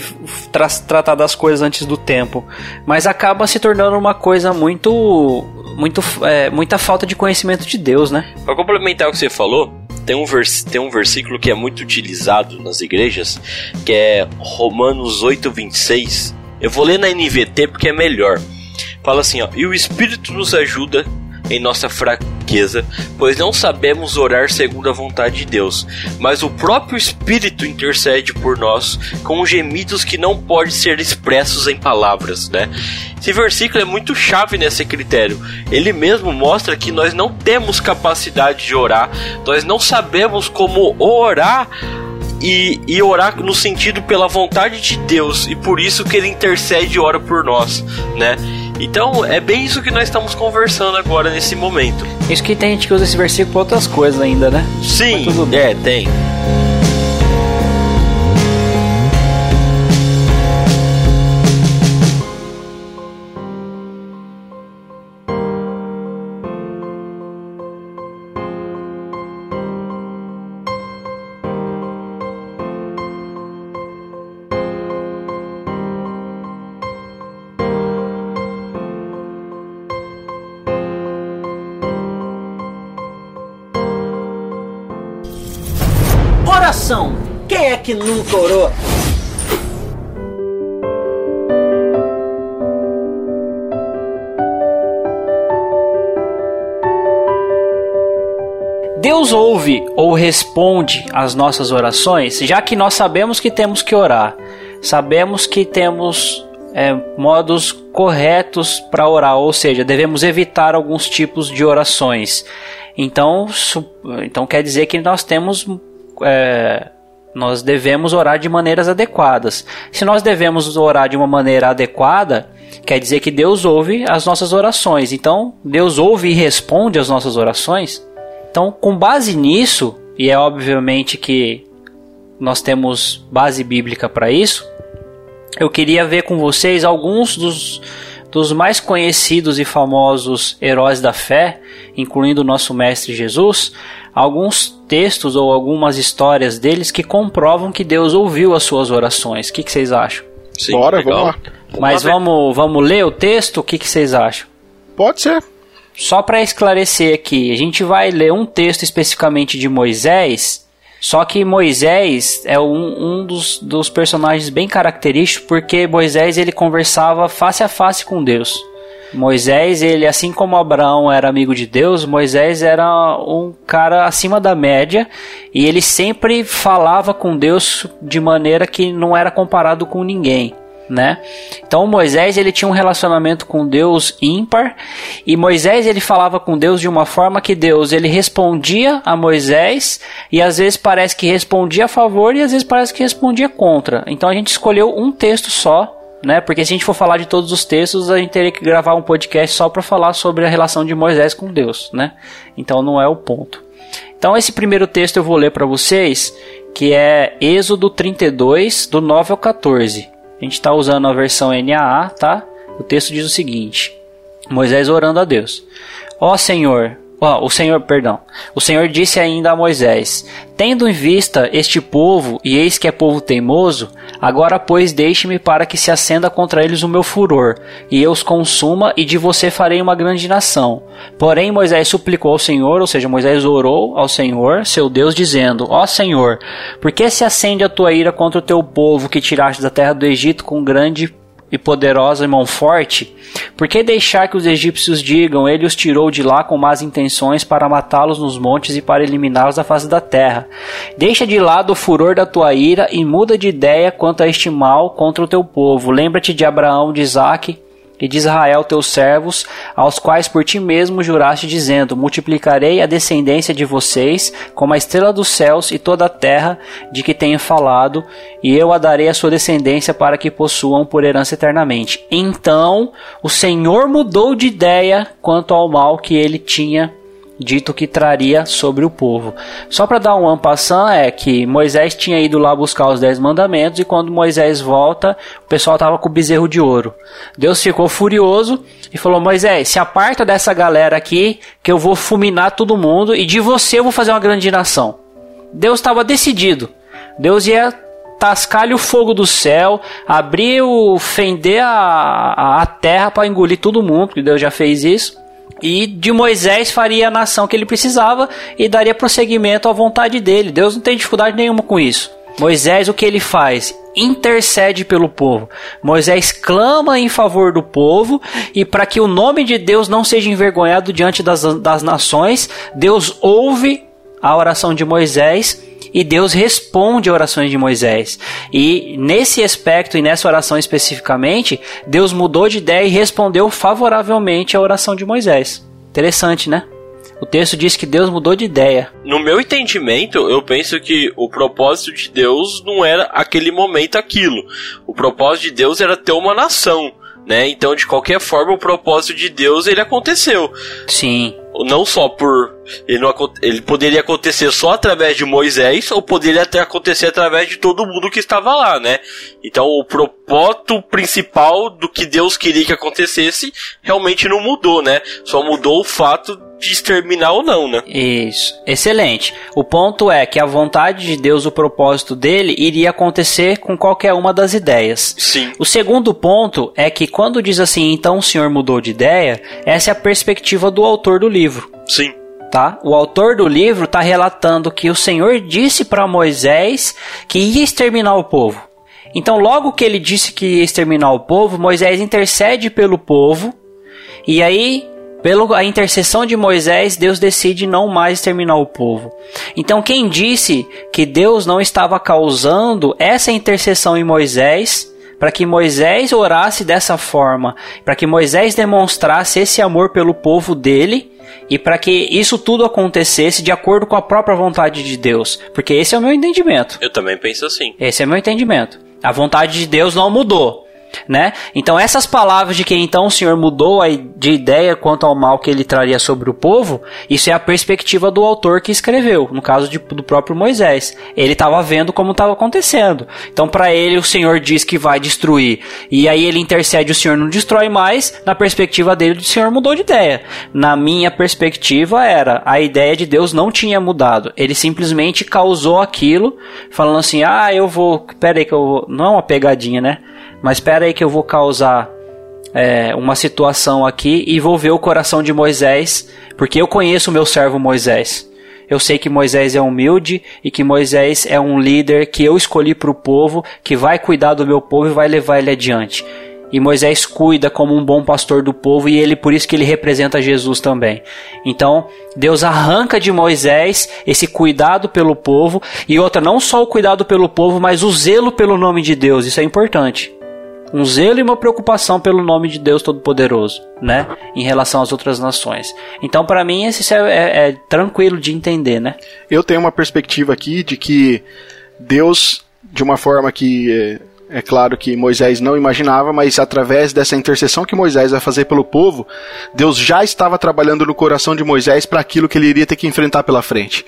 tra tratar das coisas antes do tempo. Mas acaba se tornando uma coisa muito. muito é, muita falta de conhecimento de Deus, né? Pra complementar o que você falou, tem um, vers tem um versículo que é muito utilizado nas igrejas, que é Romanos 8, 26. Eu vou ler na NVT porque é melhor. Fala assim, ó, e o Espírito nos ajuda em nossa fraqueza, pois não sabemos orar segundo a vontade de Deus, mas o próprio Espírito intercede por nós com gemidos que não podem ser expressos em palavras, né? Esse versículo é muito chave nesse critério. Ele mesmo mostra que nós não temos capacidade de orar, nós não sabemos como orar e, e, orar no sentido pela vontade de Deus e por isso que ele intercede e ora por nós, né? Então é bem isso que nós estamos conversando agora nesse momento. Isso que tem gente que usa esse versículo para outras coisas ainda, né? Sim, é, tem. Responde às nossas orações, já que nós sabemos que temos que orar, sabemos que temos é, modos corretos para orar, ou seja, devemos evitar alguns tipos de orações. Então, então quer dizer que nós temos é, nós devemos orar de maneiras adequadas. Se nós devemos orar de uma maneira adequada, quer dizer que Deus ouve as nossas orações. Então, Deus ouve e responde às nossas orações. Então, com base nisso, e é obviamente que nós temos base bíblica para isso, eu queria ver com vocês alguns dos, dos mais conhecidos e famosos heróis da fé, incluindo o nosso Mestre Jesus, alguns textos ou algumas histórias deles que comprovam que Deus ouviu as suas orações. O que, que vocês acham? Sim, Bora, legal. vamos lá. Mas vamos, vamos ler o texto? O que, que vocês acham? Pode ser. Só para esclarecer aqui, a gente vai ler um texto especificamente de Moisés, só que Moisés é um, um dos, dos personagens bem característicos porque Moisés ele conversava face a face com Deus. Moisés, ele assim como Abraão era amigo de Deus, Moisés era um cara acima da média e ele sempre falava com Deus de maneira que não era comparado com ninguém né? Então Moisés ele tinha um relacionamento com Deus ímpar e Moisés ele falava com Deus de uma forma que Deus ele respondia a Moisés e às vezes parece que respondia a favor e às vezes parece que respondia contra. Então a gente escolheu um texto só, né? Porque se a gente for falar de todos os textos, a gente teria que gravar um podcast só para falar sobre a relação de Moisés com Deus, né? Então não é o ponto. Então esse primeiro texto eu vou ler para vocês, que é Êxodo 32, do 9 ao 14. A gente está usando a versão NAA, tá? O texto diz o seguinte: Moisés orando a Deus. Ó Senhor, o Senhor, perdão. O Senhor disse ainda a Moisés: Tendo em vista este povo, e eis que é povo teimoso, agora pois deixe-me para que se acenda contra eles o meu furor, e eu os consuma, e de você farei uma grande nação. Porém Moisés suplicou ao Senhor, ou seja, Moisés orou ao Senhor, seu Deus, dizendo: Ó Senhor, por que se acende a tua ira contra o teu povo que tiraste da terra do Egito com grande e poderosa mão forte? Por que deixar que os egípcios digam, ele os tirou de lá com más intenções para matá-los nos montes e para eliminá-los da face da terra? Deixa de lado o furor da tua ira e muda de ideia quanto a este mal contra o teu povo. Lembra-te de Abraão, de Isaque e de Israel teus servos, aos quais por ti mesmo juraste, dizendo: Multiplicarei a descendência de vocês como a estrela dos céus e toda a terra de que tenho falado, e eu a darei à sua descendência para que possuam por herança eternamente. Então o Senhor mudou de ideia quanto ao mal que ele tinha dito que traria sobre o povo. Só para dar um ampassant é que Moisés tinha ido lá buscar os dez mandamentos e quando Moisés volta, o pessoal tava com o bezerro de ouro. Deus ficou furioso e falou: Moisés, se aparta dessa galera aqui que eu vou fulminar todo mundo e de você eu vou fazer uma grande nação. Deus estava decidido. Deus ia tascar-lhe o fogo do céu, abrir o fender a, a, terra para engolir todo mundo, porque Deus já fez isso. E de Moisés faria a nação que ele precisava e daria prosseguimento à vontade dele. Deus não tem dificuldade nenhuma com isso. Moisés, o que ele faz? Intercede pelo povo. Moisés clama em favor do povo e para que o nome de Deus não seja envergonhado diante das, das nações, Deus ouve a oração de Moisés e Deus responde a orações de Moisés. E nesse aspecto e nessa oração especificamente, Deus mudou de ideia e respondeu favoravelmente à oração de Moisés. Interessante, né? O texto diz que Deus mudou de ideia. No meu entendimento, eu penso que o propósito de Deus não era aquele momento aquilo. O propósito de Deus era ter uma nação, né? Então, de qualquer forma, o propósito de Deus ele aconteceu. Sim. Não só por ele, não, ele poderia acontecer só através de Moisés ou poderia até acontecer através de todo mundo que estava lá, né? Então, o propósito principal do que Deus queria que acontecesse realmente não mudou, né? Só mudou o fato de exterminar ou não, né? Isso, excelente. O ponto é que a vontade de Deus, o propósito dele, iria acontecer com qualquer uma das ideias. Sim. O segundo ponto é que quando diz assim, então o senhor mudou de ideia, essa é a perspectiva do autor do livro. Sim. Tá? O autor do livro está relatando que o Senhor disse para Moisés que ia exterminar o povo. Então, logo que ele disse que ia exterminar o povo, Moisés intercede pelo povo, e aí, pela intercessão de Moisés, Deus decide não mais exterminar o povo. Então, quem disse que Deus não estava causando essa intercessão em Moisés, para que Moisés orasse dessa forma, para que Moisés demonstrasse esse amor pelo povo dele, e para que isso tudo acontecesse de acordo com a própria vontade de Deus, porque esse é o meu entendimento. Eu também penso assim. Esse é meu entendimento. A vontade de Deus não mudou. Né? Então essas palavras de que então o Senhor mudou de ideia quanto ao mal que ele traria sobre o povo, isso é a perspectiva do autor que escreveu, no caso de- do próprio Moisés. Ele estava vendo como estava acontecendo. Então para ele o Senhor diz que vai destruir, e aí ele intercede, o Senhor não destrói mais. Na perspectiva dele, o Senhor mudou de ideia. Na minha perspectiva era a ideia de Deus não tinha mudado. Ele simplesmente causou aquilo, falando assim: "Ah, eu vou, pera aí que eu vou, não é uma pegadinha, né? Mas espera aí que eu vou causar é, uma situação aqui e vou ver o coração de Moisés, porque eu conheço o meu servo Moisés. Eu sei que Moisés é humilde e que Moisés é um líder que eu escolhi para o povo, que vai cuidar do meu povo e vai levar ele adiante. E Moisés cuida como um bom pastor do povo e ele por isso que ele representa Jesus também. Então, Deus arranca de Moisés esse cuidado pelo povo e outra não só o cuidado pelo povo, mas o zelo pelo nome de Deus. Isso é importante um zelo e uma preocupação pelo nome de Deus Todo-Poderoso, né? Em relação às outras nações. Então, para mim, esse é, é- é tranquilo de entender, né? Eu tenho uma perspectiva aqui de que Deus, de uma forma que é, é claro que Moisés não imaginava, mas através dessa intercessão que Moisés vai fazer pelo povo, Deus já estava trabalhando no coração de Moisés para aquilo que ele iria ter que enfrentar pela frente.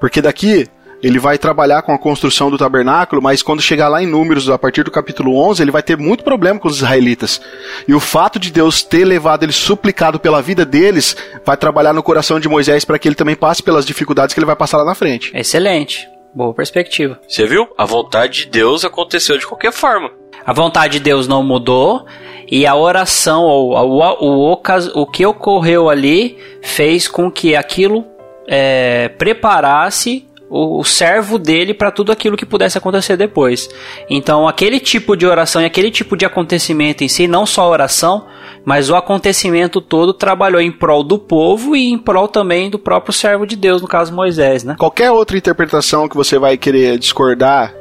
Porque daqui ele vai trabalhar com a construção do tabernáculo, mas quando chegar lá em Números, a partir do capítulo 11, ele vai ter muito problema com os israelitas. E o fato de Deus ter levado eles suplicado pela vida deles, vai trabalhar no coração de Moisés para que ele também passe pelas dificuldades que ele vai passar lá na frente. Excelente. Boa perspectiva. Você viu? A vontade de Deus aconteceu de qualquer forma. A vontade de Deus não mudou e a oração ou o, o, o que ocorreu ali fez com que aquilo é, preparasse o, servo dele para tudo aquilo que pudesse acontecer depois. Então, aquele tipo de oração e aquele tipo de acontecimento em si, não só a oração, mas o acontecimento todo trabalhou em prol do povo e em prol também do próprio servo de Deus, no caso Moisés, né? Qualquer outra interpretação que você vai querer discordar,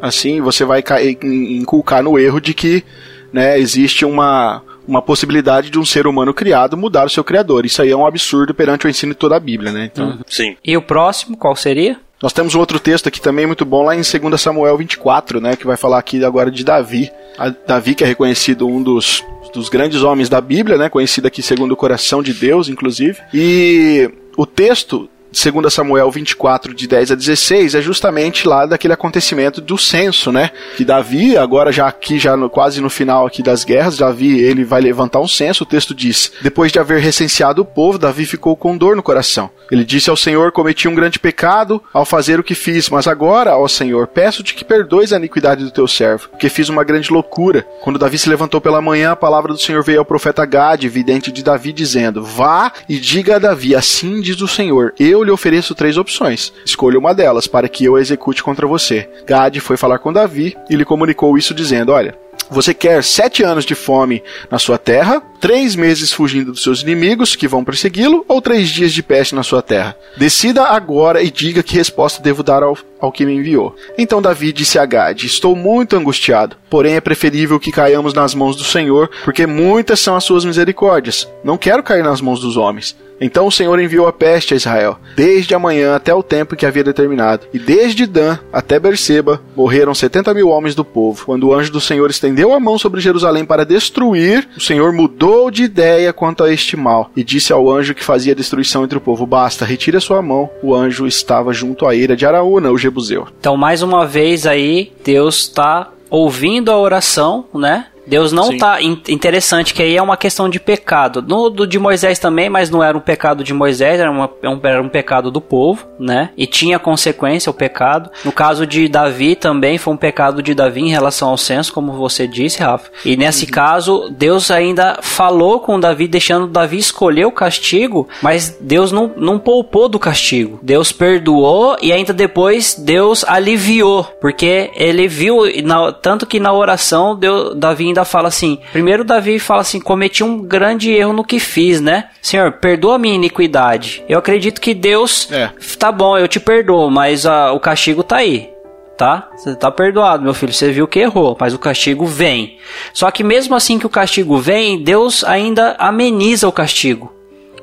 assim, você vai inculcar no erro de que né, existe uma, uma possibilidade de um ser humano criado mudar o seu criador. Isso aí é um absurdo perante o ensino de toda a Bíblia, né? Então, Sim. E o próximo, qual seria? Nós temos um outro texto aqui também muito bom lá em 2 Samuel 24, né, que vai falar aqui agora de Davi. A Davi que é reconhecido um dos, dos grandes homens da Bíblia, né, conhecido aqui segundo o coração de Deus, inclusive. E o texto 2 Samuel 24, de 10 a 16, é justamente lá daquele acontecimento do censo, né? Que Davi, agora já aqui, já no- quase no final aqui das guerras, Davi, ele vai levantar um censo, o texto diz, depois de haver recenseado o povo, Davi ficou com dor no coração. Ele disse ao Senhor, cometi um grande pecado ao fazer o que fiz, mas agora, ó Senhor, peço-te que perdoes a iniquidade do teu servo, porque fiz uma grande loucura. Quando Davi se levantou pela manhã, a palavra do Senhor veio ao profeta Gade, vidente de Davi, dizendo, vá e diga a Davi, assim diz o Senhor, eu lhe ofereço três opções. Escolha uma delas para que eu a execute contra você. Gade foi falar com Davi e lhe comunicou isso dizendo: Olha, você quer sete anos de fome na sua terra, três meses fugindo dos seus inimigos que vão persegui-lo, ou três dias de peste na sua terra? Decida agora e diga que resposta devo dar ao, ao que me enviou. Então Davi disse a Gade: Estou muito angustiado, porém é preferível que caiamos nas mãos do Senhor, porque muitas são as suas misericórdias. Não quero cair nas mãos dos homens. Então o Senhor enviou a peste a Israel, desde a manhã até o tempo que havia determinado. E desde Dan até Berseba morreram setenta mil homens do povo. Quando o anjo do Senhor estendeu a mão sobre Jerusalém para destruir, o Senhor mudou de ideia quanto a este mal e disse ao anjo que fazia destruição entre o povo: Basta, retire a sua mão. O anjo estava junto à ira de Araúna, o Jebuseu. Então, mais uma vez aí, Deus está ouvindo a oração, né? Deus não tá in- interessante que aí é uma questão de pecado. No do de Moisés também, mas não era um pecado de Moisés, era, uma- é um, era um pecado do povo, né? E tinha consequência o pecado. No caso de Davi também foi um pecado de Davi em relação ao censo, como você disse, Rafa. E nesse caso, Deus ainda falou com Davi, deixando Davi escolher o castigo, mas Deus não, não poupou do castigo. Deus perdoou e ainda depois Deus aliviou, porque ele viu, na- tanto que na oração Deus, Davi ainda fala assim: primeiro Davi fala assim, cometi um grande erro no que fiz, né? Senhor, perdoa a minha iniquidade. Eu acredito que Deus, É. tá bom, eu te perdoo, mas ah, o castigo tá aí. Tá? Você tá perdoado, meu filho. Você viu que errou, mas o castigo vem. Só que mesmo assim que o castigo vem, Deus ainda ameniza o castigo.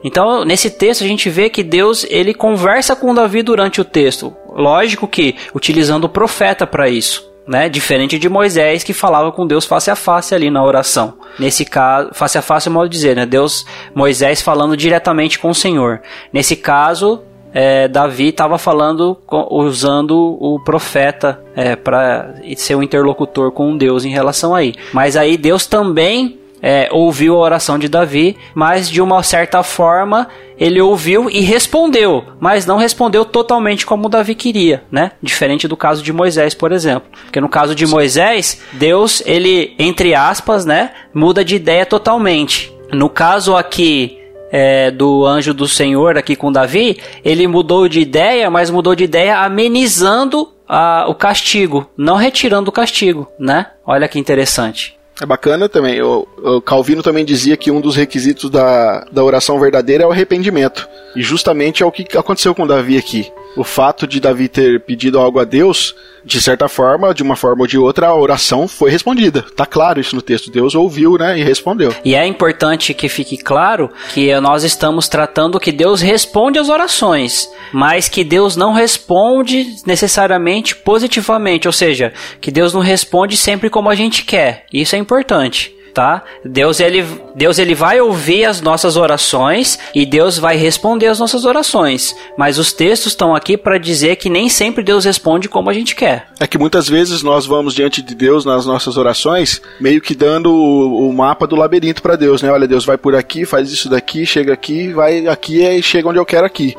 Então, nesse texto a gente vê que Deus, ele conversa com Davi durante o texto. Lógico que utilizando o profeta para isso, né? Diferente de Moisés que falava com Deus face a face ali na oração. Nesse caso, face a face é modo de dizer, né? Deus, Moisés falando diretamente com o Senhor. Nesse caso, é, Davi estava falando usando o profeta para ser um interlocutor com Deus em relação aí. Mas aí Deus também é, ouviu a oração de Davi, mas de uma certa forma ele ouviu e respondeu, mas não respondeu totalmente como Davi queria, né? Diferente do caso de Moisés, por exemplo. Porque no caso de Moisés, Deus, ele, entre aspas, né, muda de ideia totalmente. No caso aqui é, do anjo do Senhor aqui com Davi, ele mudou de ideia, mas mudou de ideia amenizando a- o castigo, não retirando o castigo, né? Olha que interessante. É bacana também. O, o Calvino também dizia que um dos requisitos da, da oração verdadeira é o arrependimento. E justamente é o que aconteceu com Davi aqui. O fato de Davi ter pedido algo a Deus, de certa forma, de uma forma ou de outra, a oração foi respondida. Tá claro isso no texto. Deus ouviu, né, e respondeu. E é importante que fique claro que nós estamos tratando que Deus responde às orações, mas que Deus não responde necessariamente positivamente, ou seja, que Deus não responde sempre como a gente quer. Isso é importante. Tá? Deus ele, Deus ele vai ouvir as nossas orações e Deus vai responder as nossas orações. Mas os textos estão aqui para dizer que nem sempre Deus responde como a gente quer. É que muitas vezes nós vamos diante de Deus nas nossas orações, meio que dando o, o mapa do labirinto para Deus, né? Olha, Deus vai por aqui, faz isso daqui, chega aqui, vai aqui e chega onde eu quero aqui.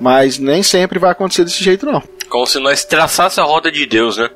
Mas nem sempre vai acontecer desse jeito, não. Como se nós traçássemos a roda de Deus, né?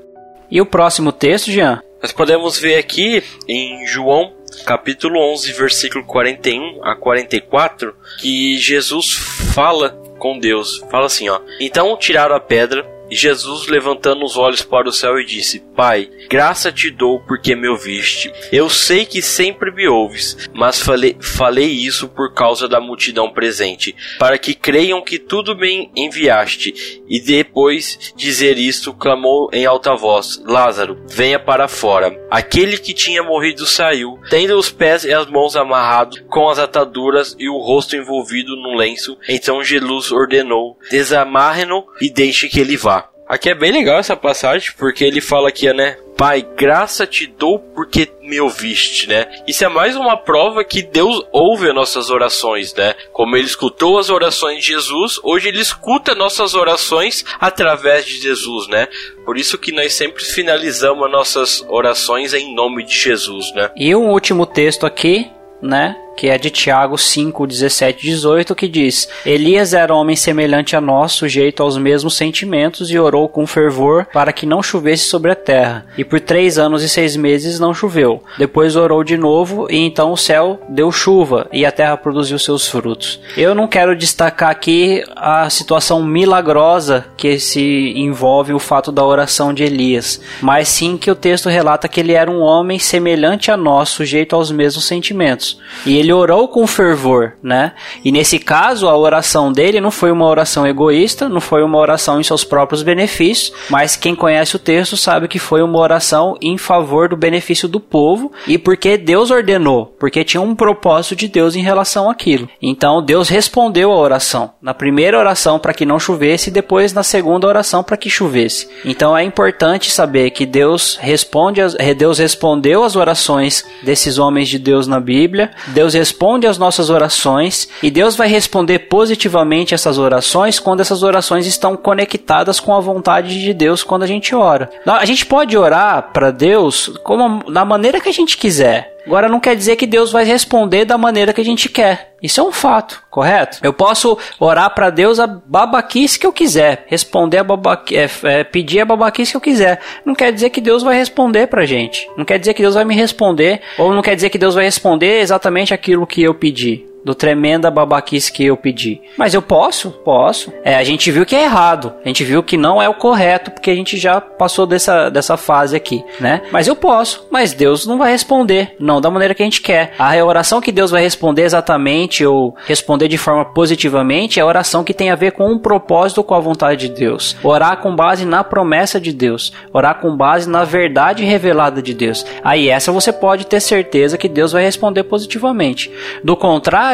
E o próximo texto, Jean? Nós podemos ver aqui em João, capítulo 11, versículo 41 a 44, que Jesus fala com Deus. Fala assim, ó: "Então tiraram a pedra e Jesus, levantando os olhos para o céu, e disse: Pai, graça te dou porque me ouviste. Eu sei que sempre me ouves, mas falei, falei isso por causa da multidão presente, para que creiam que tudo me enviaste. E depois dizer isto, clamou em alta voz: Lázaro, venha para fora. Aquele que tinha morrido saiu, tendo os pés e as mãos amarrados com as ataduras e o rosto envolvido num lenço. Então Jesus ordenou: Desamarre-no e deixe que ele vá. Aqui é bem legal essa passagem, porque ele fala aqui, né? Pai, graça te dou porque me ouviste, né? Isso é mais uma prova que Deus ouve as nossas orações, né? Como ele escutou as orações de Jesus, hoje ele escuta nossas orações através de Jesus, né? Por isso que nós sempre finalizamos as nossas orações em nome de Jesus, né? E um último texto aqui, né? Que é de Tiago 5, 17 e 18, que diz: Elias era homem semelhante a nós, sujeito aos mesmos sentimentos, e orou com fervor para que não chovesse sobre a terra. E por três anos e seis meses não choveu. Depois orou de novo, e então o céu deu chuva, e a terra produziu seus frutos. Eu não quero destacar aqui a situação milagrosa que se envolve o fato da oração de Elias, mas sim que o texto relata que ele era um homem semelhante a nós, sujeito aos mesmos sentimentos. E ele orou com fervor, né? E nesse caso, a oração dele não foi uma oração egoísta, não foi uma oração em seus próprios benefícios, mas quem conhece o texto sabe que foi uma oração em favor do benefício do povo e porque Deus ordenou, porque tinha um propósito de Deus em relação àquilo. Então Deus respondeu a oração. Na primeira oração para que não chovesse e depois na segunda oração para que chovesse. Então é importante saber que Deus responde, Deus respondeu as orações desses homens de Deus na Bíblia. Deus responde às nossas orações e Deus vai responder positivamente essas orações quando essas orações estão conectadas com a vontade de Deus quando a gente ora. A gente pode orar para Deus como da maneira que a gente quiser. Agora não quer dizer que Deus vai responder da maneira que a gente quer. Isso é um fato, correto? Eu posso orar para Deus a babaquice que eu quiser, responder a babaqui, é, é, pedir a babaquice que eu quiser. Não quer dizer que Deus vai responder pra gente. Não quer dizer que Deus vai me responder, ou não quer dizer que Deus vai responder exatamente aquilo que eu pedi. Do tremenda babaquice que eu pedi. Mas eu posso? Posso. É, a gente viu que é errado. A gente viu que não é o correto, porque a gente já passou dessa, dessa fase aqui, né? Mas eu posso. Mas Deus não vai responder. Não da maneira que a gente quer. A oração que Deus vai responder exatamente, ou responder de forma positivamente, é a oração que tem a ver com um propósito com a vontade de Deus. Orar com base na promessa de Deus. Orar com base na verdade revelada de Deus. Aí essa você pode ter certeza que Deus vai responder positivamente. Do contrário,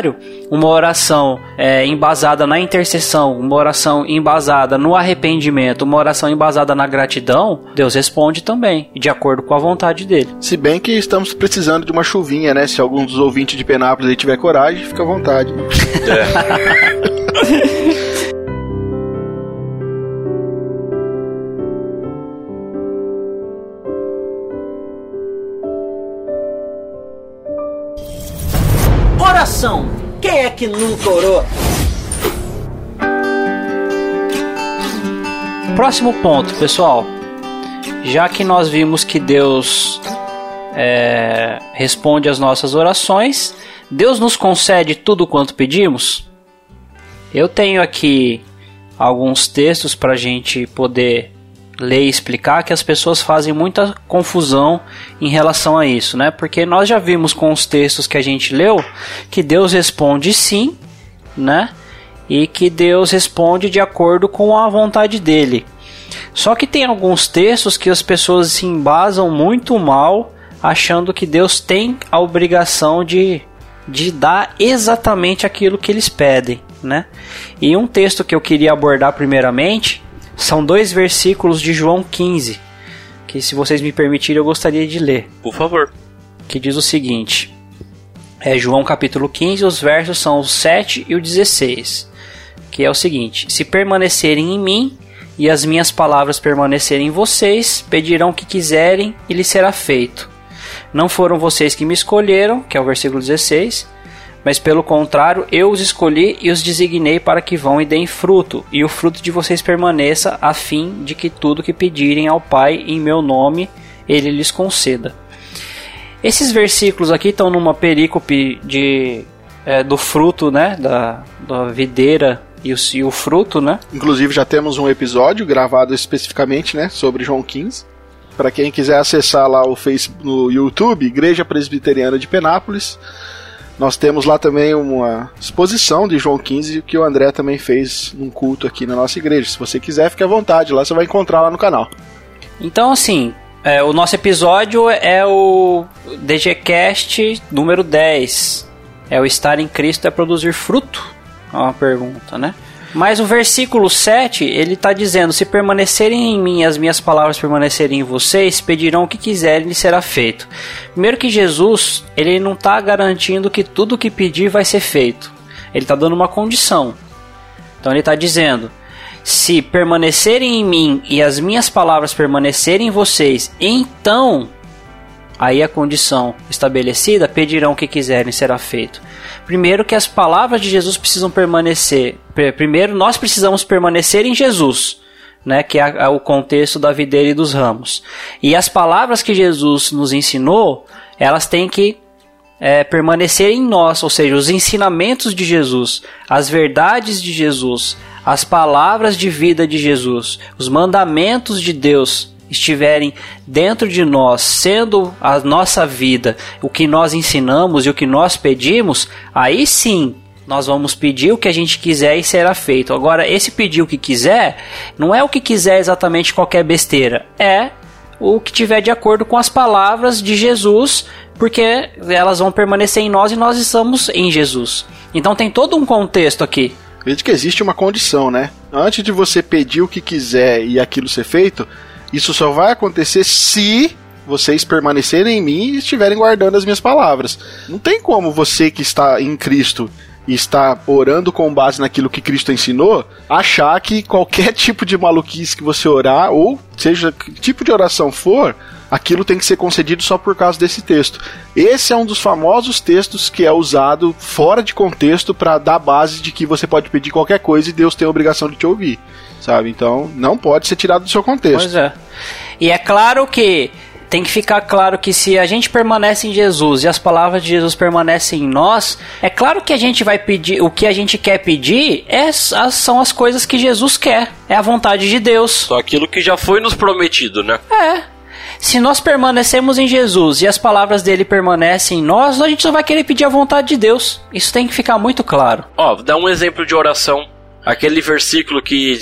uma oração é, embasada na intercessão, uma oração embasada no arrependimento, uma oração embasada na gratidão, Deus responde também, de acordo com a vontade dele. Se bem que estamos precisando de uma chuvinha, né? Se algum dos ouvintes de Penápolis aí tiver coragem, fica à vontade. Quem é que nunca orou? Próximo ponto, pessoal. Já que nós vimos que Deus é, responde às nossas orações, Deus nos concede tudo quanto pedimos? Eu tenho aqui alguns textos para a gente poder ler e explicar que as pessoas fazem muita confusão em relação a isso, né? Porque nós já vimos com os textos que a gente leu que Deus responde sim, né? E que Deus responde de acordo com a vontade dele. Só que tem alguns textos que as pessoas se embasam muito mal, achando que Deus tem a obrigação de, de dar exatamente aquilo que eles pedem, né? E um texto que eu queria abordar primeiramente são dois versículos de João 15, que se vocês me permitirem eu gostaria de ler Por favor. que diz o seguinte: é João capítulo 15, os versos são o 7 e o 16, que é o seguinte: Se permanecerem em mim e as minhas palavras permanecerem em vocês, pedirão o que quiserem e lhes será feito. Não foram vocês que me escolheram, que é o versículo 16, mas pelo contrário, eu os escolhi e os designei para que vão e deem fruto, e o fruto de vocês permaneça, a fim de que tudo que pedirem ao Pai em meu nome, ele lhes conceda. Esses versículos aqui estão numa perícope de, é, do fruto, né? Da, da videira e o, e o fruto, né? Inclusive já temos um episódio gravado especificamente, né, sobre João 15. Para quem quiser acessar lá o Facebook, no YouTube, Igreja Presbiteriana de Penápolis, nós temos lá também uma exposição de João 15 que o André também fez num culto aqui na nossa igreja. Se você quiser, fique à vontade, lá você vai encontrar lá no canal. Então, assim, é, o nosso episódio é o DGCast número 10. É o estar em Cristo é produzir fruto? É uma pergunta, né? Mas o versículo 7, ele está dizendo: Se permanecerem em mim e as minhas palavras permanecerem em vocês, pedirão o que quiserem e será feito. Primeiro que Jesus, ele não está garantindo que tudo que pedir vai ser feito. Ele está dando uma condição. Então ele está dizendo: Se permanecerem em mim e as minhas palavras permanecerem em vocês, então Aí a condição estabelecida, pedirão o que quiserem, será feito. Primeiro que as palavras de Jesus precisam permanecer. Pr- Primeiro nós precisamos permanecer em Jesus, né, que é a- o contexto da videira e dos ramos. E as palavras que Jesus nos ensinou, elas têm que é, permanecer em nós, ou seja, os ensinamentos de Jesus, as verdades de Jesus, as palavras de vida de Jesus, os mandamentos de Deus estiverem dentro de nós, sendo a nossa vida, o que nós ensinamos e o que nós pedimos, aí sim nós vamos pedir o que a gente quiser e será feito. Agora, esse pedir o que quiser, não é o que quiser exatamente qualquer besteira, é o que tiver de acordo com as palavras de Jesus, porque elas vão permanecer em nós e nós estamos em Jesus. Então tem todo um contexto aqui. Veja que existe uma condição, né? Antes de você pedir o que quiser e aquilo ser feito, isso só vai acontecer se vocês permanecerem em mim e estiverem guardando as minhas palavras. Não tem como você que está em Cristo e está orando com base naquilo que Cristo ensinou, achar que qualquer tipo de maluquice que você orar, ou seja, que tipo de oração for, aquilo tem que ser concedido só por causa desse texto. Esse é um dos famosos textos que é usado fora de contexto para dar base de que você pode pedir qualquer coisa e Deus tem a obrigação de te ouvir, sabe? Então, não pode ser tirado do seu contexto. Pois é. E é claro que tem que ficar claro que se a gente permanece em Jesus e as palavras de Jesus permanecem em nós, é claro que a gente vai pedir, o que a gente quer pedir é, são as coisas que Jesus quer, é a vontade de Deus. Só aquilo que já foi nos prometido, né? É. Se nós permanecemos em Jesus e as palavras dele permanecem em nós, a gente só vai querer pedir a vontade de Deus. Isso tem que ficar muito claro. Ó, dá um exemplo de oração. Aquele versículo que,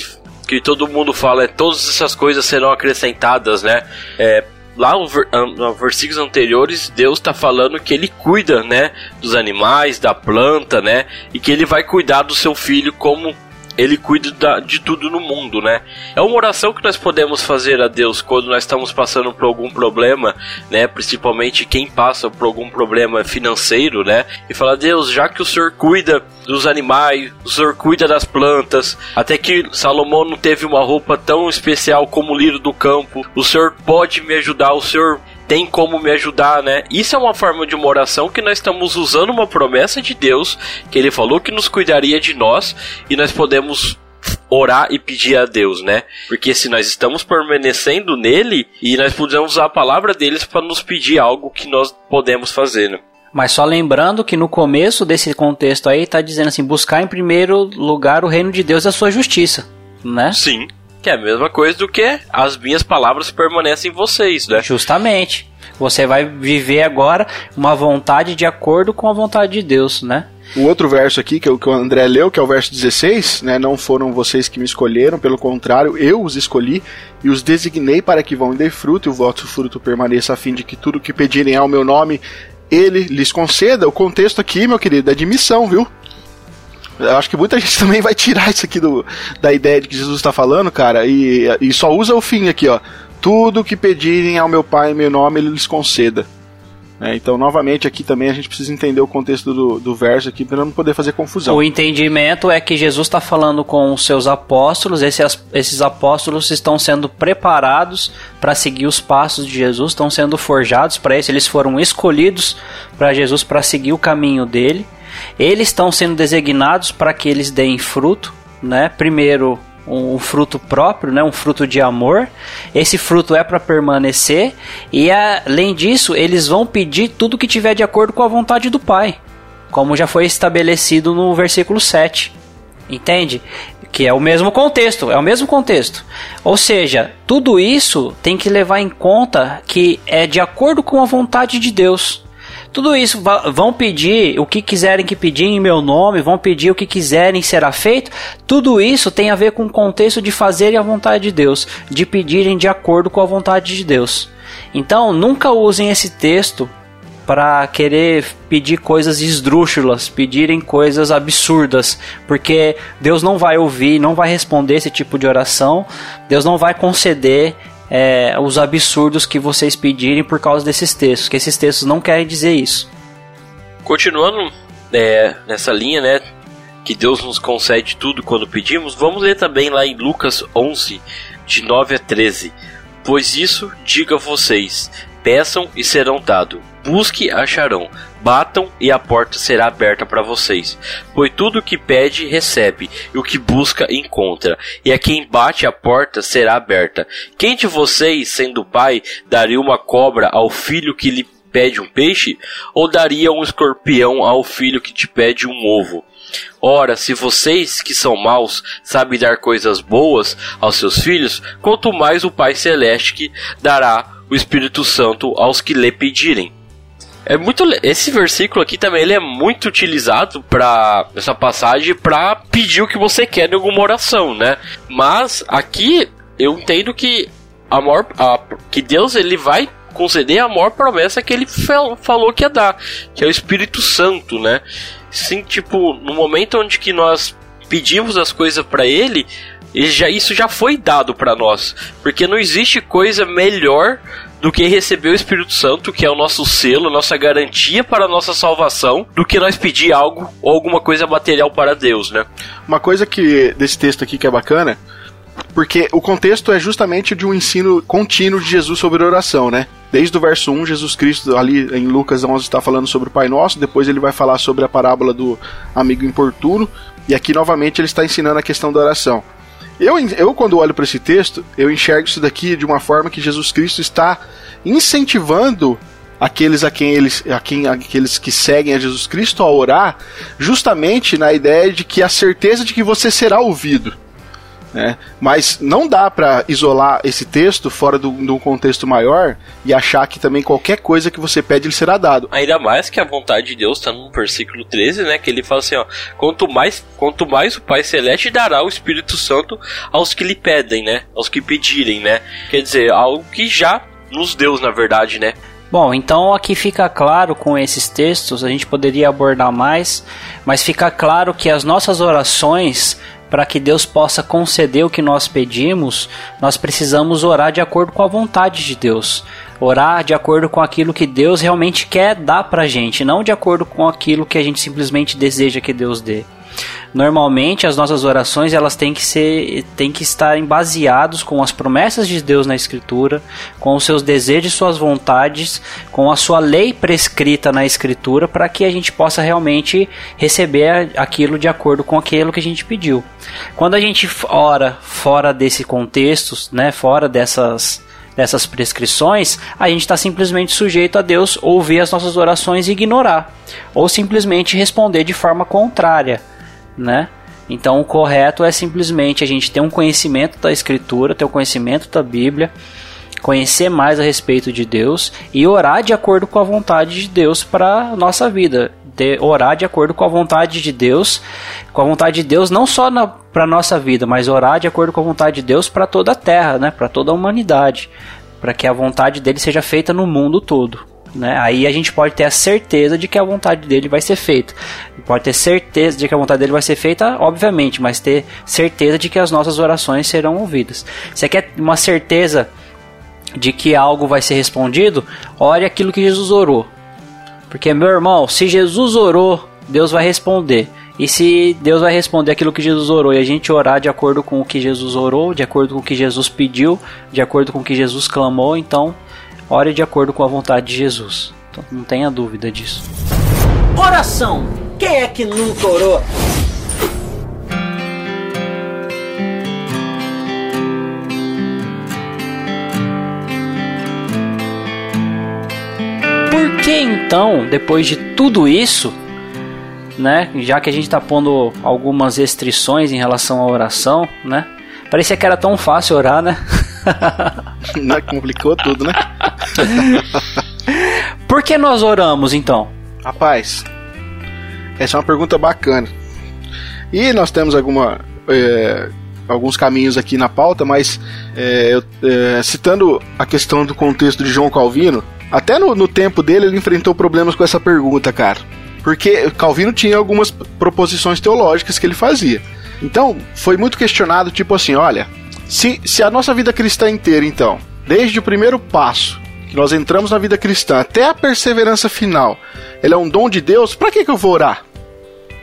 que todo mundo fala é todas essas coisas serão acrescentadas, né? É, lá nos versículos anteriores, Deus está falando que ele cuida, né? Dos animais, da planta, né? E que ele vai cuidar do seu filho como ele cuida da- de tudo no mundo, né? É uma oração que nós podemos fazer a Deus quando nós estamos passando por algum problema, né? Principalmente quem passa por algum problema financeiro, né? E falar, Deus, já que o Senhor cuida dos animais, o Senhor cuida das plantas, até que Salomão não teve uma roupa tão especial como o lírio do campo, o Senhor pode me ajudar, o Senhor tem como me ajudar, né? Isso é uma forma de uma oração que nós estamos usando uma promessa de Deus, que ele falou que nos cuidaria de nós, e nós podemos orar e pedir a Deus, né? Porque se nós estamos permanecendo nele, e nós podemos usar a palavra deles para nos pedir algo que nós podemos fazer, né? Mas só lembrando que no começo desse contexto aí tá dizendo assim, buscar em primeiro lugar o reino de Deus e a sua justiça, né? Sim. Que é a mesma coisa do que as minhas palavras permanecem em vocês, né? Justamente. Você vai viver agora uma vontade de acordo com a vontade de Deus, né? O outro verso aqui, que o que o André leu, que é o verso 16, né? Não foram vocês que me escolheram, pelo contrário, eu os escolhi e os designei para que vão e dê fruto e o vosso fruto permaneça, a fim de que tudo que pedirem ao meu nome, ele lhes conceda. O contexto aqui, meu querido, é de missão, viu? Eu acho que muita gente também vai tirar isso aqui do, da ideia de que Jesus está falando, cara, e, e só usa o fim aqui, ó. Tudo que pedirem ao meu Pai em meu nome, ele lhes conceda. É, então, novamente, aqui também a gente precisa entender o contexto do, do verso aqui para não poder fazer confusão. O entendimento é que Jesus está falando com os seus apóstolos, esses, esses apóstolos estão sendo preparados para seguir os passos de Jesus, estão sendo forjados para isso, eles foram escolhidos para Jesus para seguir o caminho dele. Eles estão sendo designados para que eles deem fruto, né? Primeiro um, um fruto próprio, né? Um fruto de amor. Esse fruto é para permanecer e além disso, eles vão pedir tudo que tiver de acordo com a vontade do Pai, como já foi estabelecido no versículo 7. Entende? Que é o mesmo contexto, é o mesmo contexto. Ou seja, tudo isso tem que levar em conta que é de acordo com a vontade de Deus. Tudo isso vão pedir o que quiserem que pedir em meu nome, vão pedir o que quiserem será feito. Tudo isso tem a ver com o contexto de fazerem a vontade de Deus, de pedirem de acordo com a vontade de Deus. Então, nunca usem esse texto para querer pedir coisas esdrúxulas, pedirem coisas absurdas, porque Deus não vai ouvir, não vai responder esse tipo de oração, Deus não vai conceder é, os absurdos que vocês pedirem por causa desses textos, que esses textos não querem dizer isso. Continuando é, nessa linha, né? Que Deus nos concede tudo quando pedimos, vamos ler também lá em Lucas 11, de 9 a 13. Pois isso diga a vocês: peçam e serão dado, busque acharão, batam e a porta será aberta para vocês. Pois tudo o que pede recebe, e o que busca encontra, e a quem bate a porta será aberta. Quem de vocês, sendo pai, daria uma cobra ao filho que lhe pede um peixe, ou daria um escorpião ao filho que te pede um ovo? Ora, se vocês que são maus sabem dar coisas boas aos seus filhos, quanto mais o Pai Celeste que dará o Espírito Santo aos que lhe pedirem. É muito esse versículo aqui também ele é muito utilizado para essa passagem para pedir o que você quer em alguma oração, né? Mas aqui eu entendo que a maior, a- que Deus ele vai conceder a maior promessa que ele fel- falou que ia dar, que é o Espírito Santo, né? Sim, tipo, no momento onde que nós pedimos as coisas para ele, ele já, isso já foi dado para nós, porque não existe coisa melhor do que receber o Espírito Santo, que é o nosso selo, nossa garantia para a nossa salvação, do que nós pedir algo ou alguma coisa material para Deus, né? Uma coisa que desse texto aqui que é bacana, porque o contexto é justamente de um ensino contínuo de Jesus sobre oração, né? Desde o verso 1, Jesus Cristo, ali em Lucas 11, está falando sobre o Pai Nosso, depois ele vai falar sobre a parábola do amigo importuno, e aqui novamente ele está ensinando a questão da oração. Eu, eu quando olho para esse texto, eu enxergo isso daqui de uma forma que Jesus Cristo está incentivando aqueles a quem eles, a quem aqueles que seguem a Jesus Cristo a orar, justamente na ideia de que a certeza de que você será ouvido. Né? Mas não dá para isolar esse texto fora do- de um contexto maior e achar que também qualquer coisa que você pede lhe será dado. Ainda mais que a vontade de Deus está no versículo 13, né? Que ele fala assim, ó, quanto mais, quanto mais o Pai Celeste dará o Espírito Santo aos que lhe pedem, né? Aos que pedirem, né? Quer dizer, algo que já nos deu, na verdade, né? Bom, então aqui fica claro com esses textos, a gente poderia abordar mais, mas fica claro que as nossas orações, para que Deus possa conceder o que nós pedimos, nós precisamos orar de acordo com a vontade de Deus. Orar de acordo com aquilo que Deus realmente quer dar pra gente, não de acordo com aquilo que a gente simplesmente deseja que Deus dê. Normalmente as nossas orações elas têm que ser têm que estarem baseados com as promessas de Deus na escritura, com os seus desejos suas vontades, com a sua lei prescrita na escritura para que a gente possa realmente receber aquilo de acordo com aquilo que a gente pediu. Quando a gente ora fora desse contexto, né, fora dessas dessas prescrições, a gente está simplesmente sujeito a Deus ouvir as nossas orações e ignorar, ou simplesmente responder de forma contrária, né? Então o correto é simplesmente a gente ter um conhecimento da Escritura, ter um conhecimento da Bíblia, conhecer mais a respeito de Deus e orar de acordo com a vontade de Deus para nossa vida. De, orar de acordo com a vontade de Deus, com a vontade de Deus não só para nossa vida, mas orar de acordo com a vontade de Deus para toda a terra, né? Para toda a humanidade, para que a vontade dele seja feita no mundo todo. Né? Aí a gente pode ter a certeza de que a vontade dele vai ser feita. Pode ter certeza de que a vontade dele vai ser feita, obviamente, mas ter certeza de que as nossas orações serão ouvidas. Você quer uma certeza de que algo vai ser respondido? Olhe aquilo que Jesus orou. Porque, meu irmão, se Jesus orou, Deus vai responder. E se Deus vai responder aquilo que Jesus orou e a gente orar de acordo com o que Jesus orou, de acordo com o que Jesus pediu, de acordo com o que Jesus clamou, então ore de acordo com a vontade de Jesus. Então, não tenha dúvida disso. Oração. Quem é que nunca orou? Por que então, depois de tudo isso, né, já que a gente está pondo algumas restrições em relação à oração, né? Parecia que era tão fácil orar, né? Né? Complicou tudo, né? Por que nós oramos então? Rapaz, essa é uma pergunta bacana. E nós temos alguma, é, alguns caminhos aqui na pauta, mas é, é, citando a questão do contexto de João Calvino, Até no, no tempo dele ele enfrentou problemas com essa pergunta, cara. Porque Calvino tinha algumas proposições teológicas que ele fazia. Então, foi muito questionado, tipo assim, olha, se, se a nossa vida cristã inteira, então, desde o primeiro passo que nós entramos na vida cristã até a perseverança final, ele é um dom de Deus, para que, que eu vou orar?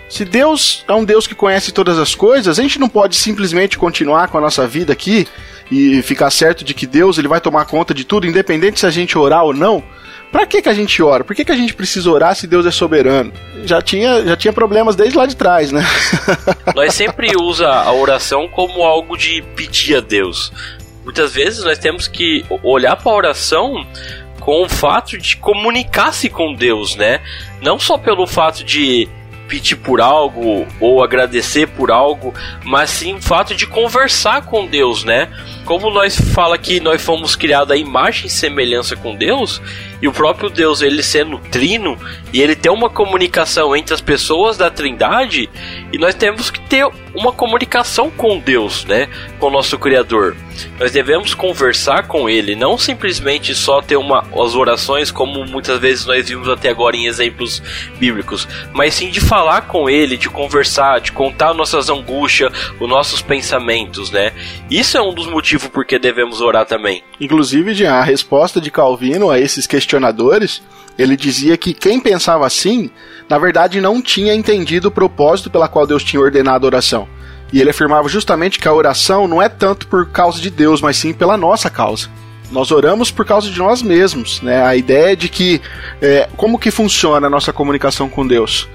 Se Deus é um Deus que conhece todas as coisas, a gente não pode simplesmente continuar com a nossa vida aqui e ficar certo de que Deus ele vai tomar conta de tudo, independente se a gente orar ou não. Pra que, que a gente ora? Por que, que a gente precisa orar se Deus é soberano? Já tinha, já tinha problemas desde lá de trás, né? Nós sempre usa a oração como algo de pedir a Deus. Muitas vezes nós temos que olhar para a oração com o fato de comunicar-se com Deus, né? Não só pelo fato de pedir por algo ou agradecer por algo, mas sim o fato de conversar com Deus, né? Como nós fala que nós fomos criados à imagem e semelhança com Deus, e o próprio Deus, ele sendo trino, e ele tem uma comunicação entre as pessoas da Trindade, e nós temos que ter uma comunicação com Deus, né? Com o nosso Criador. Nós devemos conversar com ele, não simplesmente só ter uma, as orações, como muitas vezes nós vimos até agora em exemplos bíblicos, mas sim de falar com ele, de conversar, de contar nossas angústias, os nossos pensamentos, né? Isso é um dos motivos por que devemos orar também. Inclusive, a resposta de Calvino a esses questionadores, ele dizia que quem pensava assim, na verdade não tinha entendido o propósito pela qual Deus tinha ordenado a oração. E ele afirmava justamente que a oração não é tanto por causa de Deus, mas sim pela nossa causa. Nós oramos por causa de nós mesmos, né? A ideia de que é, como que funciona a nossa comunicação com Deus?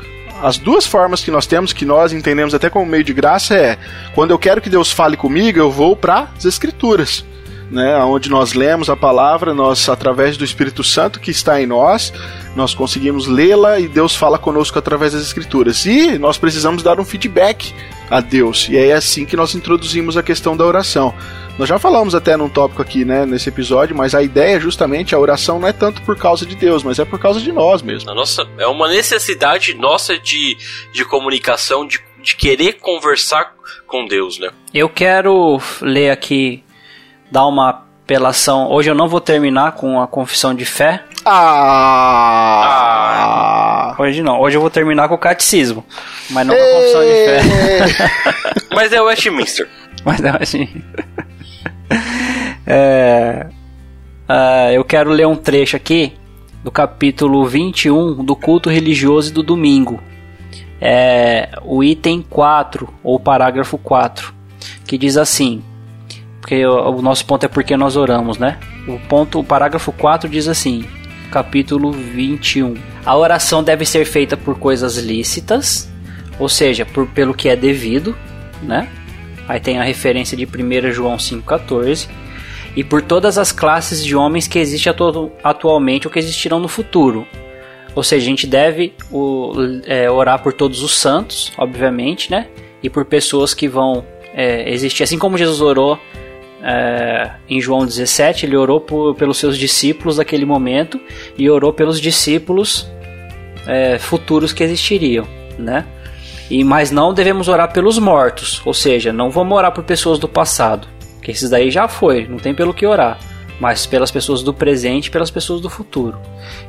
As duas formas que nós temos, que nós entendemos até como meio de graça, é quando eu quero que Deus fale comigo, eu vou para as Escrituras né, onde nós lemos a palavra, nós através do Espírito Santo que está em nós, nós conseguimos lê-la e Deus fala conosco através das escrituras. E nós precisamos dar um feedback a Deus. E é assim que nós introduzimos a questão da oração. Nós já falamos até num tópico aqui, né, nesse episódio, mas a ideia é justamente a oração não é tanto por causa de Deus, mas é por causa de nós mesmo. A nossa, é uma necessidade nossa de, de comunicação, de, de querer conversar com Deus, né? Eu quero ler aqui, dar uma apelação. Hoje eu não vou terminar com a confissão de fé. Ah! Hoje não. Hoje eu vou terminar com o catecismo. Mas não com a confissão de fé. Mas é Westminster. Mas não, assim. É, ah, eu quero ler um trecho aqui do capítulo 21 do culto religioso do domingo. É o item 4, ou parágrafo 4, que diz assim: porque o, nosso ponto é porque nós oramos, né? O ponto, o parágrafo 4 diz assim: capítulo 21. A oração deve ser feita por coisas lícitas, ou seja, por, pelo que é devido, né? Aí tem a referência de 1 João 5,14. E por todas as classes de homens que existem atu atualmente ou que existirão no futuro. Ou seja, a gente deve o, é, orar por todos os santos, obviamente, né? E por pessoas que vão é, existir. Assim como Jesus orou é, em João 17, ele orou por, pelos seus discípulos daquele momento e orou pelos discípulos é, futuros que existiriam, né? E mas não devemos orar pelos mortos, ou seja, não vamos orar por pessoas do passado, que esses daí já foi, não tem pelo que orar, mas pelas pessoas do presente, e pelas pessoas do futuro.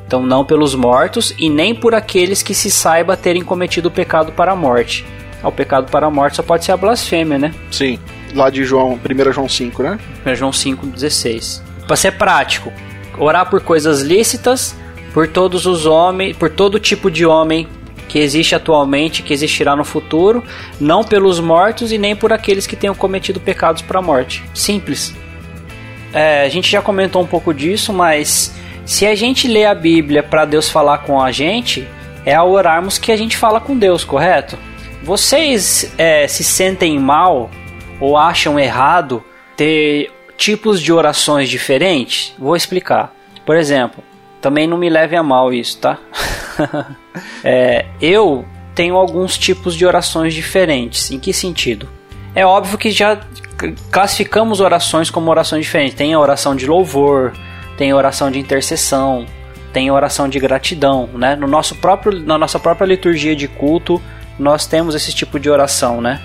Então não pelos mortos e nem por aqueles que se saiba terem cometido o pecado para a morte. Ah, O pecado para a morte só pode ser a blasfêmia, né? Sim, lá de João, 1 João 5, né? 1 João 5,16. Para ser prático, orar por coisas lícitas, por todos os homens, por todo tipo de homem que existe atualmente, que existirá no futuro, não pelos mortos e nem por aqueles que tenham cometido pecados para a morte. Simples. É, a gente já comentou um pouco disso, mas se a gente lê a Bíblia para Deus falar com a gente, é ao orarmos que a gente fala com Deus, correto? Vocês é, se sentem mal ou acham errado ter tipos de orações diferentes? Vou explicar. Por exemplo, também não me leve a mal isso, tá? É, eu tenho alguns tipos de orações diferentes. Em que sentido? É óbvio que já classificamos orações como orações diferentes. Tem a oração de louvor, tem a oração de intercessão, tem a oração de gratidão, né? No nosso próprio, na nossa própria liturgia de culto, nós temos esse tipo de oração, né?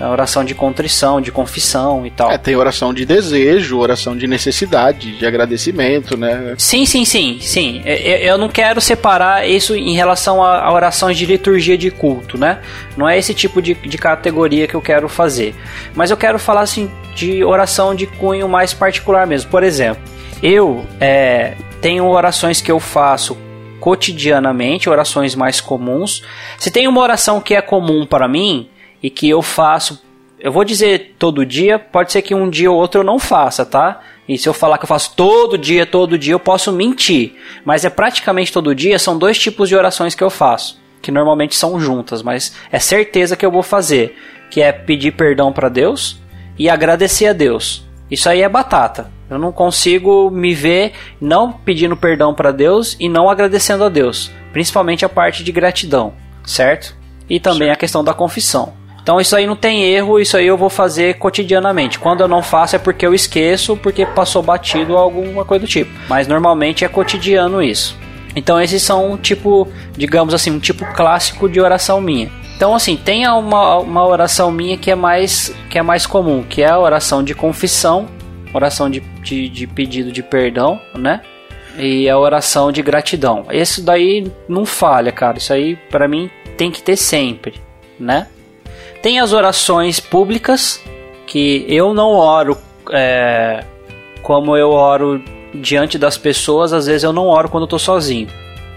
A oração de contrição, de confissão e tal. É, tem oração de desejo, oração de necessidade, de agradecimento, né? Sim, sim, sim, sim. Eu, eu não quero separar isso em relação a, a orações de liturgia de culto, né? Não é esse tipo de, de categoria que eu quero fazer. Mas eu quero falar assim de oração de cunho mais particular mesmo. Por exemplo, eu é, tenho orações que eu faço cotidianamente, orações mais comuns. Se tem uma oração que é comum para mim e que eu faço, eu vou dizer todo dia, pode ser que um dia ou outro eu não faça, tá? E se eu falar que eu faço todo dia, todo dia, eu posso mentir. Mas é praticamente todo dia, são dois tipos de orações que eu faço, que normalmente são juntas, mas é certeza que eu vou fazer, que é pedir perdão para Deus e agradecer a Deus. Isso aí é batata. Eu não consigo me ver não pedindo perdão para Deus e não agradecendo a Deus, principalmente a parte de gratidão, certo? E também a questão da confissão. Então isso aí não tem erro, isso aí eu vou fazer cotidianamente. Quando eu não faço é porque eu esqueço, porque passou batido ou alguma coisa do tipo. Mas normalmente é cotidiano isso. Então esses são um tipo, digamos assim, um tipo clássico de oração minha. Então assim, tem uma, uma oração minha que é mais que é mais comum, que é a oração de confissão, oração de, de, de pedido de perdão, né? E a oração de gratidão. Esse daí não falha, cara. Isso aí para mim tem que ter sempre, né? Tem as orações públicas que eu não oro é, como eu oro diante das pessoas. Às vezes eu não oro quando eu tô sozinho.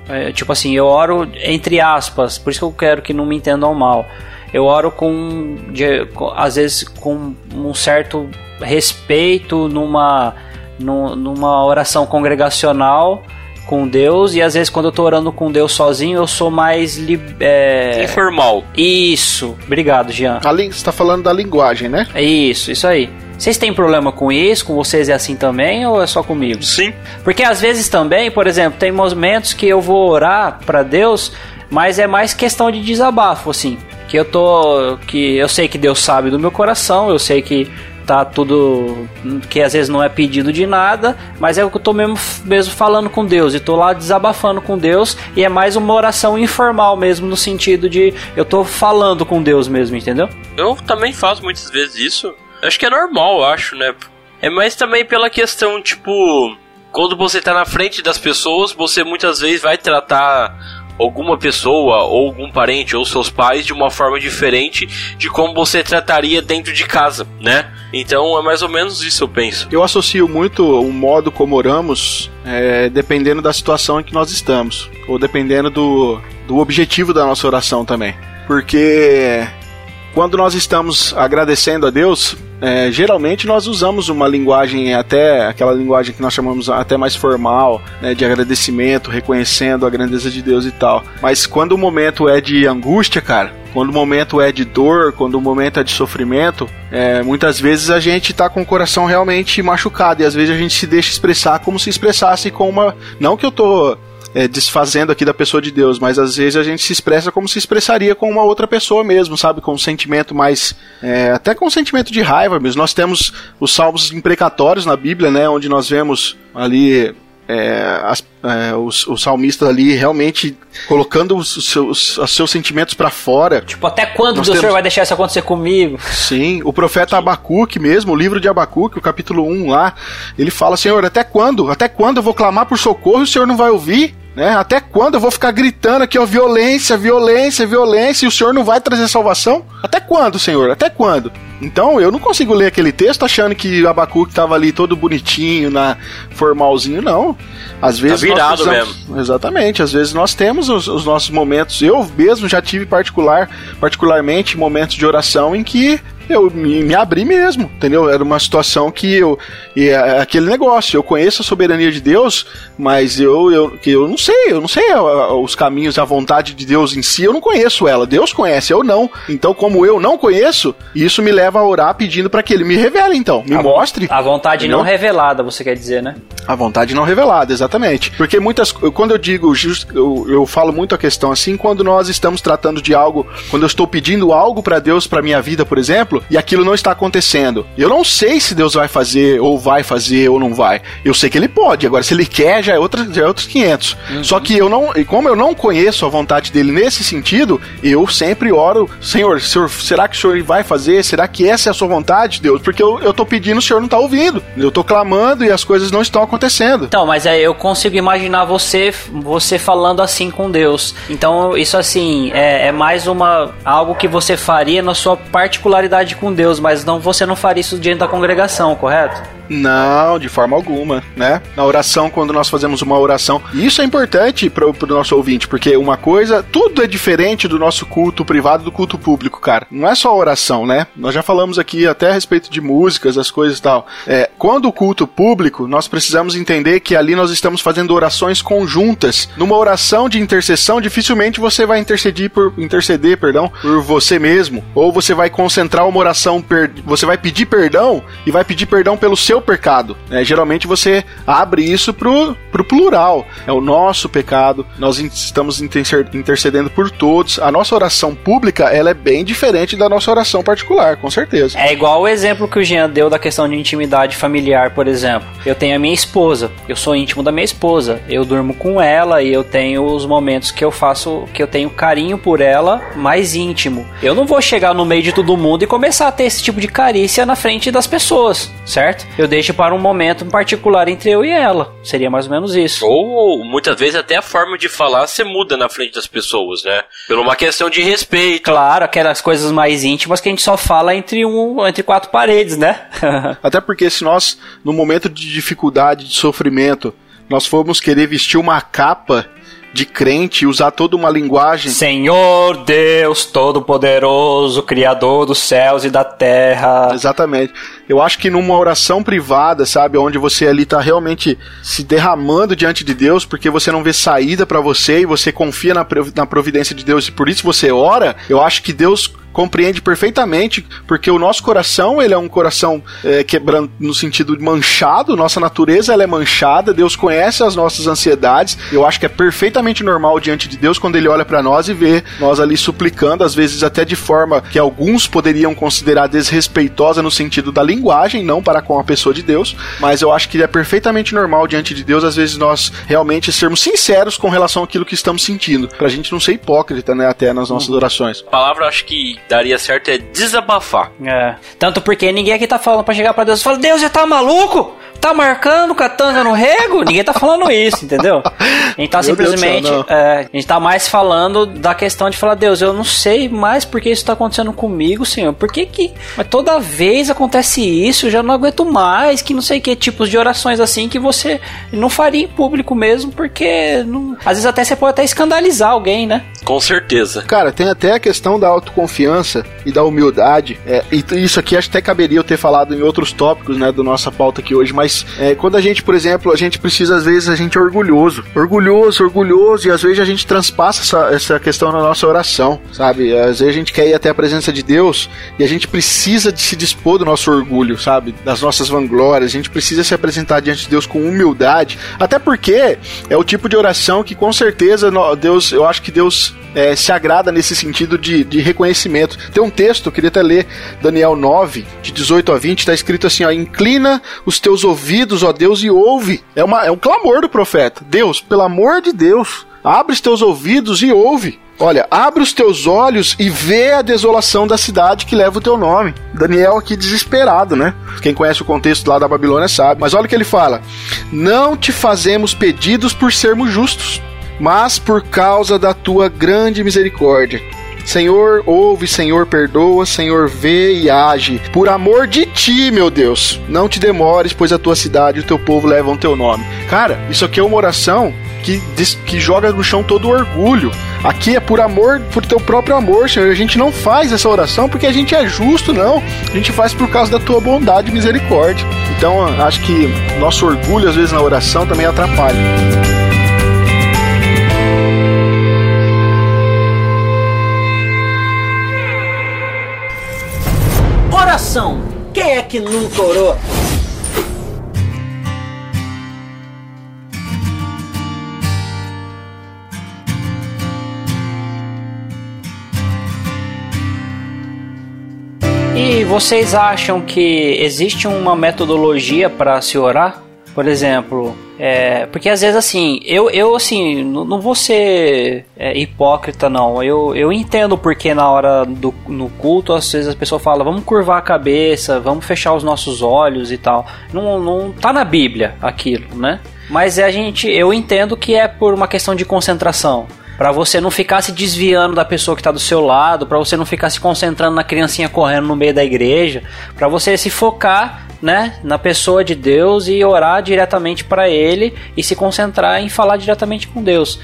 É, tipo assim, eu oro entre aspas, por isso que eu quero que não me entendam mal. Eu oro com, de, com às vezes com um certo respeito numa nu- numa oração congregacional com Deus e às vezes quando eu tô orando com Deus sozinho eu sou mais li, é, Informal. isso. Obrigado, Jean. A Você tá falando da linguagem, né? É isso, isso aí. Vocês têm problema com isso? Com vocês é assim também ou é só comigo? Sim. Porque às vezes também, por exemplo, tem momentos que eu vou orar pra Deus, mas é mais questão de desabafo, assim. Que eu tô. Que eu sei que Deus sabe do meu coração, eu sei que tá tudo. que às vezes não é pedido de nada, mas é o que eu tô mesmo, mesmo falando com Deus. E tô lá desabafando com Deus, e é mais uma oração informal mesmo, no sentido de eu tô falando com Deus mesmo, entendeu? Eu também faço muitas vezes isso. Acho que é normal, acho, né? É mais também pela questão, tipo, quando você tá na frente das pessoas, você muitas vezes vai tratar alguma pessoa, ou algum parente, ou seus pais de uma forma diferente de como você trataria dentro de casa, né? Então é mais ou menos isso, eu penso. Eu associo muito o modo como oramos é, dependendo da situação em que nós estamos, ou dependendo do, do objetivo da nossa oração também. Porque quando nós estamos agradecendo a Deus, é, geralmente nós usamos uma linguagem até aquela linguagem que nós chamamos até mais formal, né, de agradecimento, reconhecendo a grandeza de Deus e tal. Mas quando o momento é de angústia, cara, quando o momento é de dor, quando o momento é de sofrimento, é, muitas vezes a gente tá com o coração realmente machucado e às vezes a gente se deixa expressar como se expressasse com uma. Não que eu tô é, desfazendo aqui da pessoa de Deus, mas às vezes a gente se expressa como se expressaria com uma outra pessoa mesmo, sabe? Com um sentimento mais. é, até com um sentimento de raiva mesmo. Nós temos os salmos imprecatórios na Bíblia, né? Onde nós vemos ali. é, as- é, os, os salmistas ali realmente colocando os, os seus, os seus sentimentos pra fora. Tipo, até quando Nós o Senhor temos- vai deixar isso acontecer comigo? Sim, o profeta Abacuque mesmo, o livro de Abacuque, o capítulo 1 lá, ele fala, Senhor, até quando? Até quando eu vou clamar por socorro e o Senhor não vai ouvir? Né? Até quando eu vou ficar gritando aqui, ó, violência, violência, violência, e o Senhor não vai trazer salvação? Até quando, Senhor? Até quando? Então, eu não consigo ler aquele texto achando que Abacuque estava ali todo bonitinho, na formalzinho, não. Às vezes nós virado precisamos- Exatamente, às vezes nós temos os, os nossos momentos. Eu mesmo já tive particular, particularmente momentos de oração em que eu me, me abri mesmo, entendeu? Era uma situação que eu. E é aquele negócio, eu conheço a soberania de Deus, mas eu, eu, que eu não sei, eu não sei os caminhos, a vontade de Deus em si, eu não conheço ela. Deus conhece, eu não. Então, como eu não conheço, isso me leva a orar pedindo para que ele me revele, então. Me A mostre. A vontade não Entendeu? revelada, você quer dizer, né? A vontade não revelada, exatamente. Porque muitas. Quando eu digo, eu, eu falo muito a questão assim, quando nós estamos tratando de algo, quando eu estou pedindo algo pra Deus pra minha vida, por exemplo, e aquilo não está acontecendo. Eu não sei se Deus vai fazer, ou vai fazer, ou não vai. Eu sei que ele pode. Agora, se ele quer, já é, outra, já é outros 500. Só que eu não. E como eu não conheço a vontade dele nesse sentido, eu sempre oro, Senhor, senhor será que o senhor vai fazer? Será que essa é a sua vontade, Deus? Porque eu, eu tô pedindo, o senhor não tá ouvindo. Eu tô clamando e as coisas não estão acontecendo. Então, mas é, eu consigo imaginar você você falando assim com Deus. Então, isso assim, é, é mais uma algo que você faria na sua particularidade com Deus, mas não você não faria isso diante da congregação, correto? Não, de forma alguma, né? Na oração, quando nós fazemos uma oração, isso é importante para o nosso ouvinte, porque uma coisa, tudo é diferente do nosso culto privado do culto público, cara. Não é só oração, né? Nós já falamos aqui até a respeito de músicas, as coisas e tal. É, quando o culto público, nós precisamos entender que ali nós estamos fazendo orações conjuntas. Numa oração de intercessão, dificilmente você vai interceder por interceder, perdão, por você mesmo, ou você vai concentrar uma oração, per, você vai pedir perdão e vai pedir perdão pelo seu pecado. né? Geralmente você abre isso pro, pro plural. É o nosso pecado. Nós estamos intercedendo por todos. A nossa oração pública ela é bem diferente da nossa oração particular, com certeza. É igual o exemplo que o Jean deu da questão de intimidade familiar, por exemplo. Eu tenho a minha esposa, eu sou íntimo da minha esposa, eu durmo com ela e eu tenho os momentos que eu faço, que eu tenho carinho por ela mais íntimo. Eu não vou chegar no meio de todo mundo e começar a ter esse tipo de carícia na frente das pessoas, certo? Eu deixo para um momento particular entre eu e ela. Seria mais ou menos isso. Ou muitas vezes até a forma de falar você muda na frente das pessoas, né? Por uma questão de respeito. Claro, aquelas coisas mais íntimas que a gente só fala entre um, entre quatro paredes, né? Até porque se nós, no momento de dificuldade, de sofrimento, nós formos querer vestir uma capa de crente usar toda uma linguagem Senhor Deus Todo-Poderoso, Criador dos céus e da terra. Exatamente. Eu acho que numa oração privada, sabe, onde você ali tá realmente se derramando diante de Deus, porque você não vê saída pra você e você confia na providência de Deus e por isso você ora, eu acho que Deus compreende perfeitamente, porque o nosso coração, ele é um coração é, quebrando no sentido de manchado, nossa natureza ela é manchada, Deus conhece as nossas ansiedades, eu acho que é perfeitamente normal diante de Deus quando ele olha pra nós e vê nós ali suplicando, às vezes até de forma que alguns poderiam considerar desrespeitosa no sentido da linguagem, não para com a pessoa de Deus, mas eu acho que é perfeitamente normal diante de Deus, às vezes nós realmente sermos sinceros com relação àquilo que estamos sentindo, pra gente não ser hipócrita, né, até nas nossas orações. A palavra eu acho que daria certo é desabafar. É. Tanto porque ninguém aqui tá falando pra chegar pra Deus e falar: Deus, você tá maluco? Tá marcando catanga no rego? Ninguém tá falando isso, entendeu? A gente tá Meu céu, simplesmente. é, a gente tá mais falando da questão de falar: Deus, eu não sei mais por que isso tá acontecendo comigo, Senhor. Por que que. Mas toda vez acontece isso, eu já não aguento mais. Que não sei que tipos de orações assim que você não faria em público mesmo, porque. Não... Às vezes até você pode até escandalizar alguém, né? Com certeza. Cara, tem até a questão da autoconfiança e da humildade. É, e isso aqui acho que até caberia eu ter falado em outros tópicos, né, da nossa pauta aqui hoje. Mas é, quando a gente, por exemplo, a gente precisa, às vezes, a gente é orgulhoso. Orgulhoso, orgulhoso. E às vezes a gente transpassa essa, essa questão na nossa oração, sabe? Às vezes a gente quer ir até a presença de Deus e a gente precisa de se dispor do nosso orgulho, sabe? Das nossas vanglórias. A gente precisa se apresentar diante de Deus com humildade. Até porque é o tipo de oração que com certeza Deus, eu acho que Deus é, se agrada nesse sentido de, de reconhecimento. Tem um texto, eu queria até ler Daniel 9, de 18 a 20, está escrito assim: ó, inclina os teus ouvidos, ó Deus, e ouve. É, uma, é um clamor do profeta. Deus, pelo amor de Deus, abre os teus ouvidos e ouve. Olha, abre os teus olhos e vê a desolação da cidade que leva o teu nome. Daniel aqui desesperado, né? Quem conhece o contexto lá da Babilônia sabe. Mas olha o que ele fala: Não te fazemos pedidos por sermos justos, mas por causa da tua grande misericórdia. Senhor, ouve, Senhor, perdoa, Senhor, vê e age. Por amor de ti, meu Deus, não te demores, pois a tua cidade e o teu povo levam teu nome. Cara, isso aqui é uma oração que, que joga no chão todo o orgulho. Aqui é por amor, por teu próprio amor, Senhor. A gente não faz essa oração porque a gente é justo, não. A gente faz por causa da tua bondade e misericórdia. Então, acho que nosso orgulho, às vezes, na oração também atrapalha. Oração. Quem é que nunca orou? E vocês acham que existe uma metodologia para se orar? Por exemplo, é, porque às vezes assim, eu, eu assim, não, não vou ser é, hipócrita não. Eu, eu entendo porque na hora do no culto, às vezes a pessoa fala, vamos curvar a cabeça, vamos fechar os nossos olhos e tal. Não, não tá na Bíblia aquilo, né? Mas a gente, eu entendo que é por uma questão de concentração. Pra você não ficar se desviando da pessoa que tá do seu lado, pra você não ficar se concentrando na criancinha correndo no meio da igreja, pra você se focar, né, na pessoa de Deus e orar diretamente pra ele e se concentrar em falar diretamente com Deus.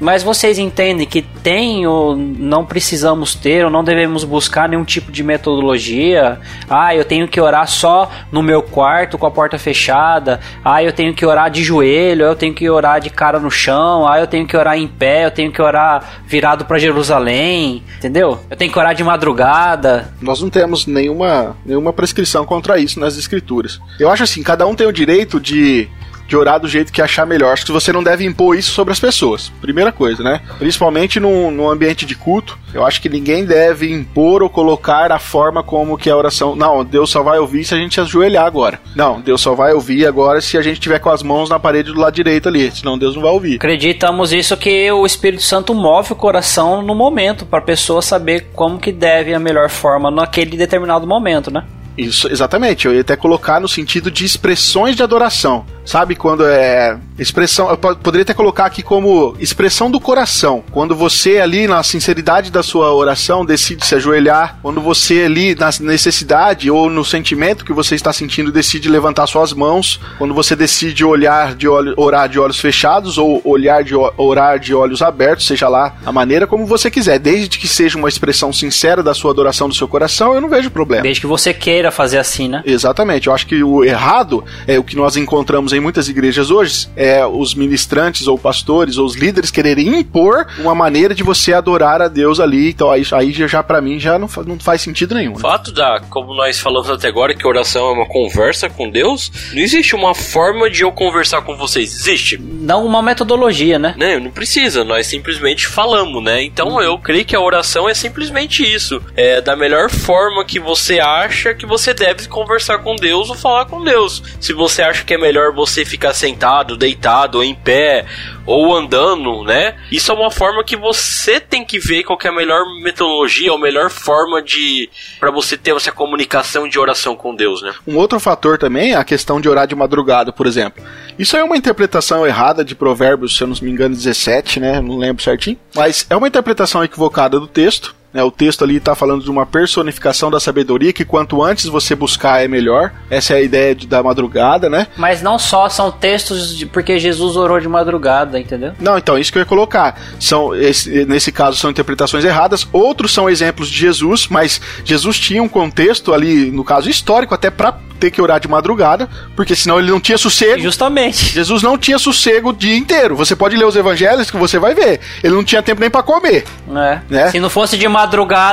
Mas vocês entendem que tem ou não precisamos ter ou não devemos buscar nenhum tipo de metodologia? Ah, eu tenho que orar só no meu quarto com a porta fechada. Ah, eu tenho que orar de joelho, eu tenho que orar de cara no chão. Ah, eu tenho que orar em pé, eu tenho que orar virado para Jerusalém, entendeu? Eu tenho que orar de madrugada. Nós não temos nenhuma, nenhuma prescrição contra isso nas escrituras. Eu acho assim, cada um tem o direito de, de orar do jeito que achar melhor. Acho que você não deve impor isso sobre as pessoas. Primeira coisa, né? Principalmente num, num ambiente de culto. Eu acho que ninguém deve impor ou colocar a forma como que a oração. Não, Deus só vai ouvir se a gente se ajoelhar agora. Não, Deus só vai ouvir agora se a gente tiver com as mãos na parede do lado direito ali. Senão Deus não vai ouvir. Acreditamos isso que o Espírito Santo move o coração no momento para a pessoa saber como que deve a melhor forma naquele determinado momento, né? Isso, exatamente. Eu ia até colocar no sentido de expressões de adoração. Sabe quando é expressão, eu po- poderia até colocar aqui como expressão do coração. Quando você ali na sinceridade da sua oração decide se ajoelhar, quando você ali na necessidade ou no sentimento que você está sentindo decide levantar suas mãos, quando você decide olhar de olho, orar de olhos fechados ou olhar de orar de olhos abertos, seja lá a maneira como você quiser, desde que seja uma expressão sincera da sua adoração do seu coração, eu não vejo problema. Desde que você queira fazer assim, né? Exatamente, eu acho que o errado é o que nós encontramos em muitas igrejas hoje, é os ministrantes ou pastores ou os líderes quererem impor uma maneira de você adorar a Deus ali, então aí, aí já, já para mim já não, não faz sentido nenhum. O né? fato da, como nós falamos até agora, que oração é uma conversa com Deus, não existe uma forma de eu conversar com vocês. Existe? Não uma metodologia, né? Né? Não precisa, nós simplesmente falamos, né? Então eu creio que a oração é simplesmente isso. É da melhor forma que você acha que você deve conversar com Deus ou falar com Deus. Se você acha que é melhor você ficar sentado, deitado, ou em pé, ou andando, né? Isso é uma forma que você tem que ver qual que é a melhor metodologia, ou melhor forma de para você ter essa comunicação de oração com Deus, né? Um outro fator também é a questão de orar de madrugada, por exemplo. Isso é uma interpretação errada de Provérbios, se eu não me engano, 17, né? Não lembro certinho. Mas é uma interpretação equivocada do texto. Né? O texto ali está falando de uma personificação da sabedoria que quanto antes você buscar é melhor. Essa é a ideia de- da madrugada, né? Mas não só são textos de, porque Jesus orou de madrugada, entendeu? Não, então, isso que eu ia colocar. São, esse- nesse caso, são interpretações erradas. Outros são exemplos de Jesus, mas Jesus tinha um contexto ali, no caso histórico, até para ter que orar de madrugada, porque senão ele não tinha sossego. Justamente. Jesus não tinha sossego o dia inteiro. Você pode ler os evangelhos que você vai ver. Ele não tinha tempo nem para comer. É. Né? Se não fosse de madrugada,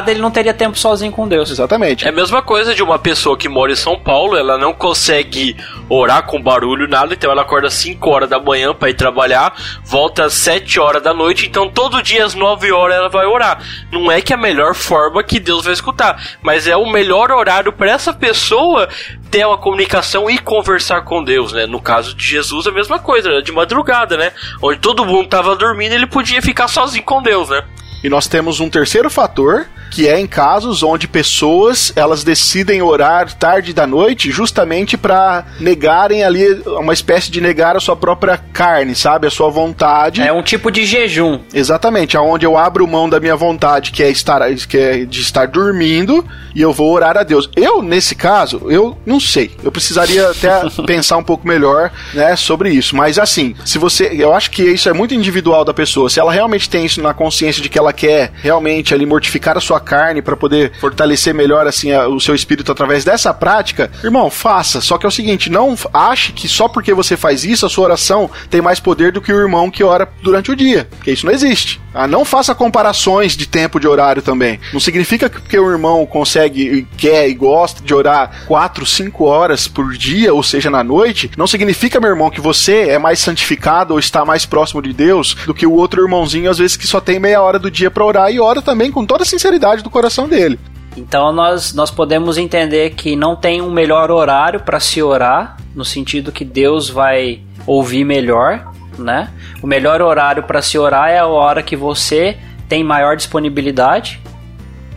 ele não teria tempo sozinho com Deus. Exatamente. É a mesma coisa de uma pessoa que mora em São Paulo, ela não consegue orar com barulho, nada, então ela acorda às 5 horas da manhã para ir trabalhar, volta às 7 horas da noite, então todo dia às 9 horas ela vai orar. Não é que é a melhor forma que Deus vai escutar, mas é o melhor horário para essa pessoa ter uma comunicação e conversar com Deus, né? No caso de Jesus, a mesma coisa, era de madrugada, né? Onde todo mundo tava dormindo, ele podia ficar sozinho com Deus, né? E nós temos um terceiro fator, que é em casos onde pessoas elas decidem orar tarde da noite justamente para negarem ali uma espécie de negar a sua própria carne, sabe? A sua vontade. É um tipo de jejum. Exatamente, aonde eu abro mão da minha vontade, que é estar que é de estar dormindo, e eu vou orar a Deus. Eu nesse caso, eu não sei. Eu precisaria até pensar um pouco melhor, né, sobre isso. Mas assim, se você, eu acho que isso é muito individual da pessoa. Se ela realmente tem isso na consciência de que ela quer realmente ali mortificar a sua sua carne para poder fortalecer melhor assim a- o seu espírito através dessa prática, irmão, faça. Só que é o seguinte, não ache que só porque você faz isso a sua oração tem mais poder do que o irmão que ora durante o dia, porque isso não existe. Ah, não faça comparações de tempo de horário também. Não significa que porque o irmão consegue, quer e gosta de orar 4, 5 horas por dia, ou seja, na noite, não significa, meu irmão, que você é mais santificado ou está mais próximo de Deus do que o outro irmãozinho, às vezes que só tem meia hora do dia para orar e ora também com toda a sinceridade do coração dele. Então nós, nós podemos entender que não tem um melhor horário para se orar, no sentido que Deus vai ouvir melhor, né? O melhor horário para se orar é a hora que você tem maior disponibilidade,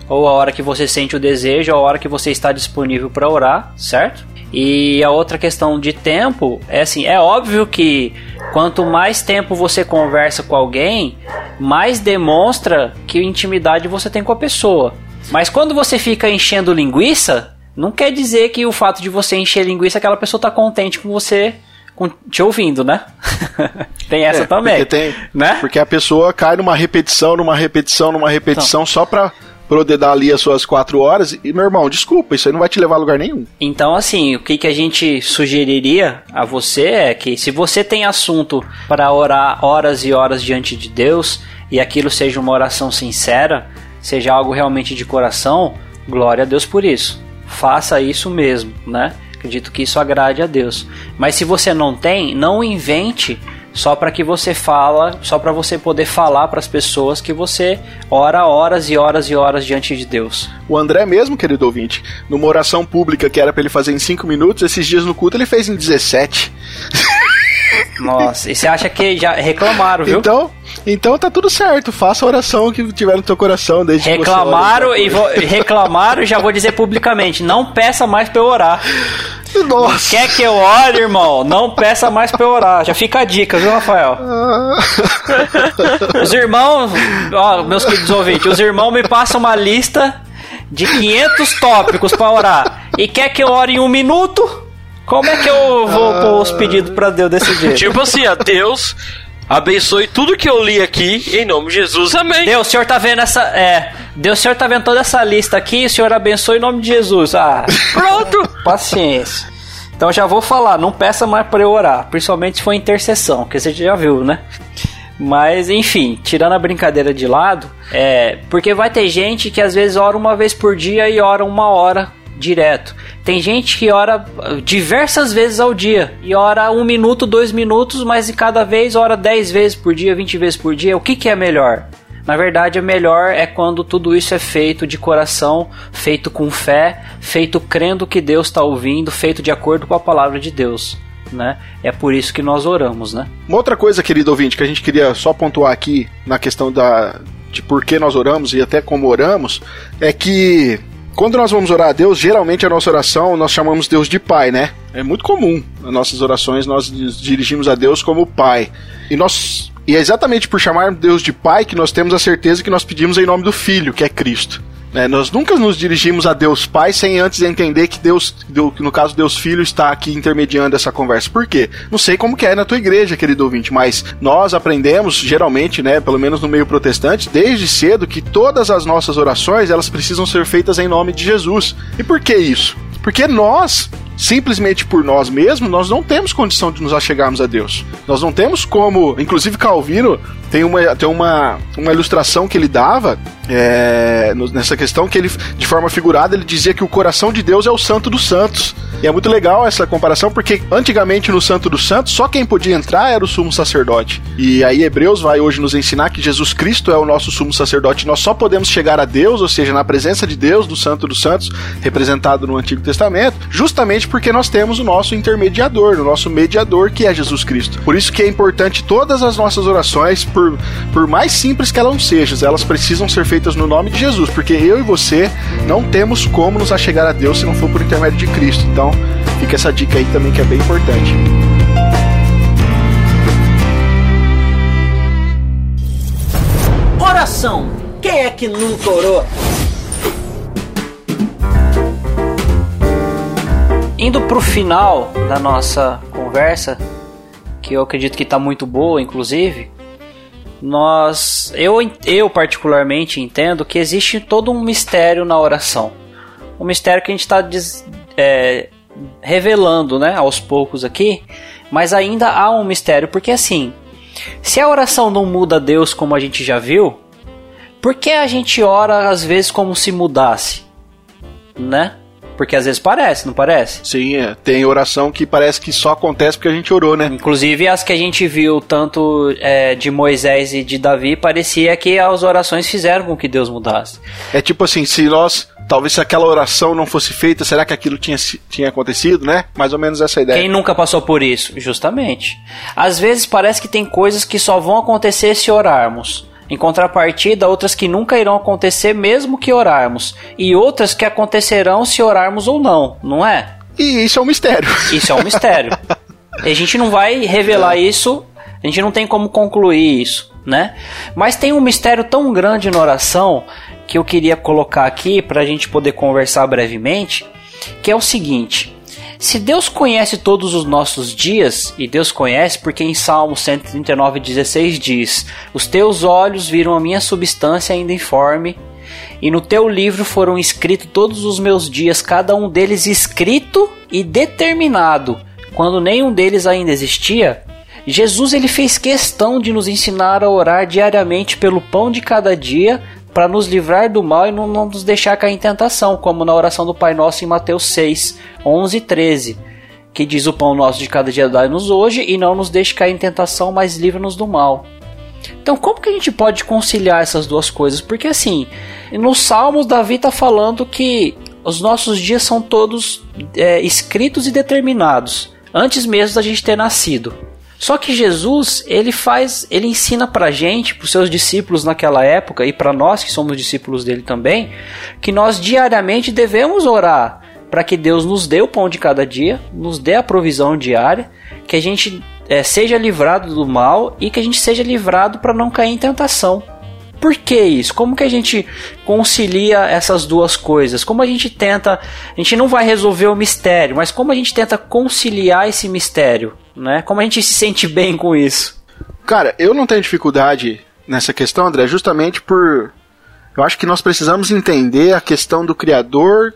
ou a hora que você sente o desejo, ou a hora que você está disponível para orar, certo? E a outra questão de tempo é assim, é óbvio que quanto mais tempo você conversa com alguém, mais demonstra que intimidade você tem com a pessoa. Mas quando você fica enchendo linguiça, não quer dizer que o fato de você encher linguiça aquela pessoa tá contente com você te ouvindo, né? tem essa É, também. Porque, tem, né? porque a pessoa cai numa repetição, numa repetição, numa repetição só pra poder ali as suas quatro horas. E, meu irmão, desculpa, isso aí não vai te levar a lugar nenhum. Então, assim, o que, que a gente sugeriria a você é que se você tem assunto para orar horas e horas diante de Deus e aquilo seja uma oração sincera, seja algo realmente de coração, glória a Deus por isso. Faça isso mesmo, né? Acredito que isso agrade a Deus. Mas se você não tem, não invente só para que você fala, só para você poder falar para as pessoas que você ora horas e horas e horas diante de Deus. O André mesmo, querido ouvinte, numa oração pública que era pra ele fazer em cinco minutos, esses dias no culto ele fez em 17. Nossa, e você acha que já reclamaram, viu? Então, então tá tudo certo. Faça a oração que tiver no teu coração desde que você Reclamaram e reclamaram, já vou dizer publicamente, não peça mais pra eu orar. Nossa. Quer que eu ore, irmão? Não peça mais pra eu orar. Já fica a dica, viu, Rafael? Os irmãos, ó, meus queridos ouvintes, os irmãos me passam uma lista de 500 tópicos pra orar. E quer que eu ore em um minuto? Como é que eu vou pôr os pedidos pra Deus desse jeito? Tipo assim, ó, Deus abençoe tudo que eu li aqui, em nome de Jesus, amém. Deus, o senhor tá vendo essa. É. Deus, o senhor tá vendo toda essa lista aqui, o senhor abençoe em nome de Jesus. Ah, Pronto. paciência. Então já vou falar, não peça mais pra eu orar, principalmente se for intercessão, que você já viu, né? Mas enfim, tirando a brincadeira de lado, é. Porque vai ter gente que às vezes ora uma vez por dia e ora uma hora direto. Tem gente que ora diversas vezes ao dia e ora um minuto, dois minutos, mas e cada vez ora 10 vezes por dia, 20 vezes por dia. O que, que é melhor? Na verdade, é melhor é quando tudo isso é feito de coração, feito com fé, feito crendo que Deus está ouvindo, feito de acordo com a palavra de Deus. Né? É por isso que nós oramos, né? Uma outra coisa, querido ouvinte, que a gente queria só pontuar aqui na questão da, de por que nós oramos e até como oramos, é que quando nós vamos orar a Deus, geralmente a nossa oração nós chamamos Deus de Pai, né? É muito comum nas nossas orações nós nos dirigimos a Deus como Pai. E nós e é exatamente por chamar Deus de Pai que nós temos a certeza que nós pedimos em nome do Filho, que é Cristo. Né? nós nunca nos dirigimos a Deus Pai sem antes entender que Deus, Deu- que no caso Deus Filho, está aqui intermediando essa conversa. Por quê? Não sei como que é na tua igreja, querido ouvinte, mas nós aprendemos, geralmente, né, pelo menos no meio protestante, desde cedo, que todas as nossas orações elas precisam ser feitas em nome de Jesus. E por que isso? Porque nós, simplesmente por nós mesmos, nós não temos condição de nos achegarmos a Deus. Nós não temos como. Inclusive, Calvino tem uma, tem uma, uma ilustração que ele dava é, nessa questão que ele, de forma figurada, ele dizia que o coração de Deus é o santo dos santos. E é muito legal essa comparação, porque antigamente no Santo dos Santos, só quem podia entrar era o sumo sacerdote. E aí Hebreus vai hoje nos ensinar que Jesus Cristo é o nosso sumo sacerdote. Nós só podemos chegar a Deus, ou seja, na presença de Deus, do Santo dos Santos, representado no Antigo Testamento, justamente porque nós temos o nosso intermediador, o nosso mediador, que é Jesus Cristo. Por isso que é importante todas as nossas orações, por, por mais simples que elas sejam, elas precisam ser feitas no nome de Jesus, porque eu e você não temos como nos achegar a Deus se não for por intermédio de Cristo. Então, fica essa dica aí também que é bem importante. Oração. Quem é que nunca orou? Indo pro final da nossa conversa, que eu acredito que tá muito boa, inclusive, nós, eu, eu particularmente entendo que existe todo um mistério na oração. Um mistério que a gente está é, revelando, né, aos poucos aqui, mas ainda há um mistério, porque assim, se a oração não muda Deus como a gente já viu, por que a gente ora às vezes como se mudasse? Né? Porque às vezes parece, não parece? Sim, é. tem oração que parece que só acontece porque a gente orou, né? Inclusive as que a gente viu tanto é, de Moisés e de Davi, parecia que as orações fizeram com que Deus mudasse. É tipo assim, se nós talvez se aquela oração não fosse feita, será que aquilo tinha, tinha acontecido, né? Mais ou menos essa ideia. Quem nunca passou por isso? Justamente. Às vezes parece que tem coisas que só vão acontecer se orarmos. Em contrapartida, outras que nunca irão acontecer mesmo que orarmos. E outras que acontecerão se orarmos ou não, não é? E isso é um mistério. Isso é um mistério. a gente não vai revelar é. isso, a gente não tem como concluir isso, né? Mas tem um mistério tão grande na oração que eu queria colocar aqui para a gente poder conversar brevemente, que é o seguinte: se Deus conhece todos os nossos dias, e Deus conhece porque em Salmo 139,16 diz: Os teus olhos viram a minha substância ainda informe, e no teu livro foram escritos todos os meus dias, cada um deles escrito e determinado, quando nenhum deles ainda existia. Jesus ele fez questão de nos ensinar a orar diariamente pelo pão de cada dia, para nos livrar do mal e não, não, nos deixar cair em tentação, como na oração do Pai Nosso em Mateus 6, 11 e 13, que diz: O pão nosso de cada dia dai-nos hoje e não nos deixe cair em tentação, mas livra-nos do mal. Então, como que a gente pode conciliar essas duas coisas? Porque assim, nos Salmos, Davi está falando que os nossos dias são todos é, escritos e determinados, antes mesmo da gente ter nascido. Só que Jesus, ele faz, ele ensina pra gente, pros seus discípulos naquela época e para nós que somos discípulos dele também, que nós diariamente devemos orar para que Deus nos dê o pão de cada dia, nos dê a provisão diária, que a gente é, seja livrado do mal e que a gente seja livrado para não cair em tentação. Por que isso? Como que a gente concilia essas duas coisas? Como a gente tenta, a gente não vai resolver o mistério, mas como a gente tenta conciliar esse mistério? Né? Como a gente se sente bem com isso? Cara, eu não tenho dificuldade nessa questão, André, justamente por. Eu acho que nós precisamos entender a questão do Criador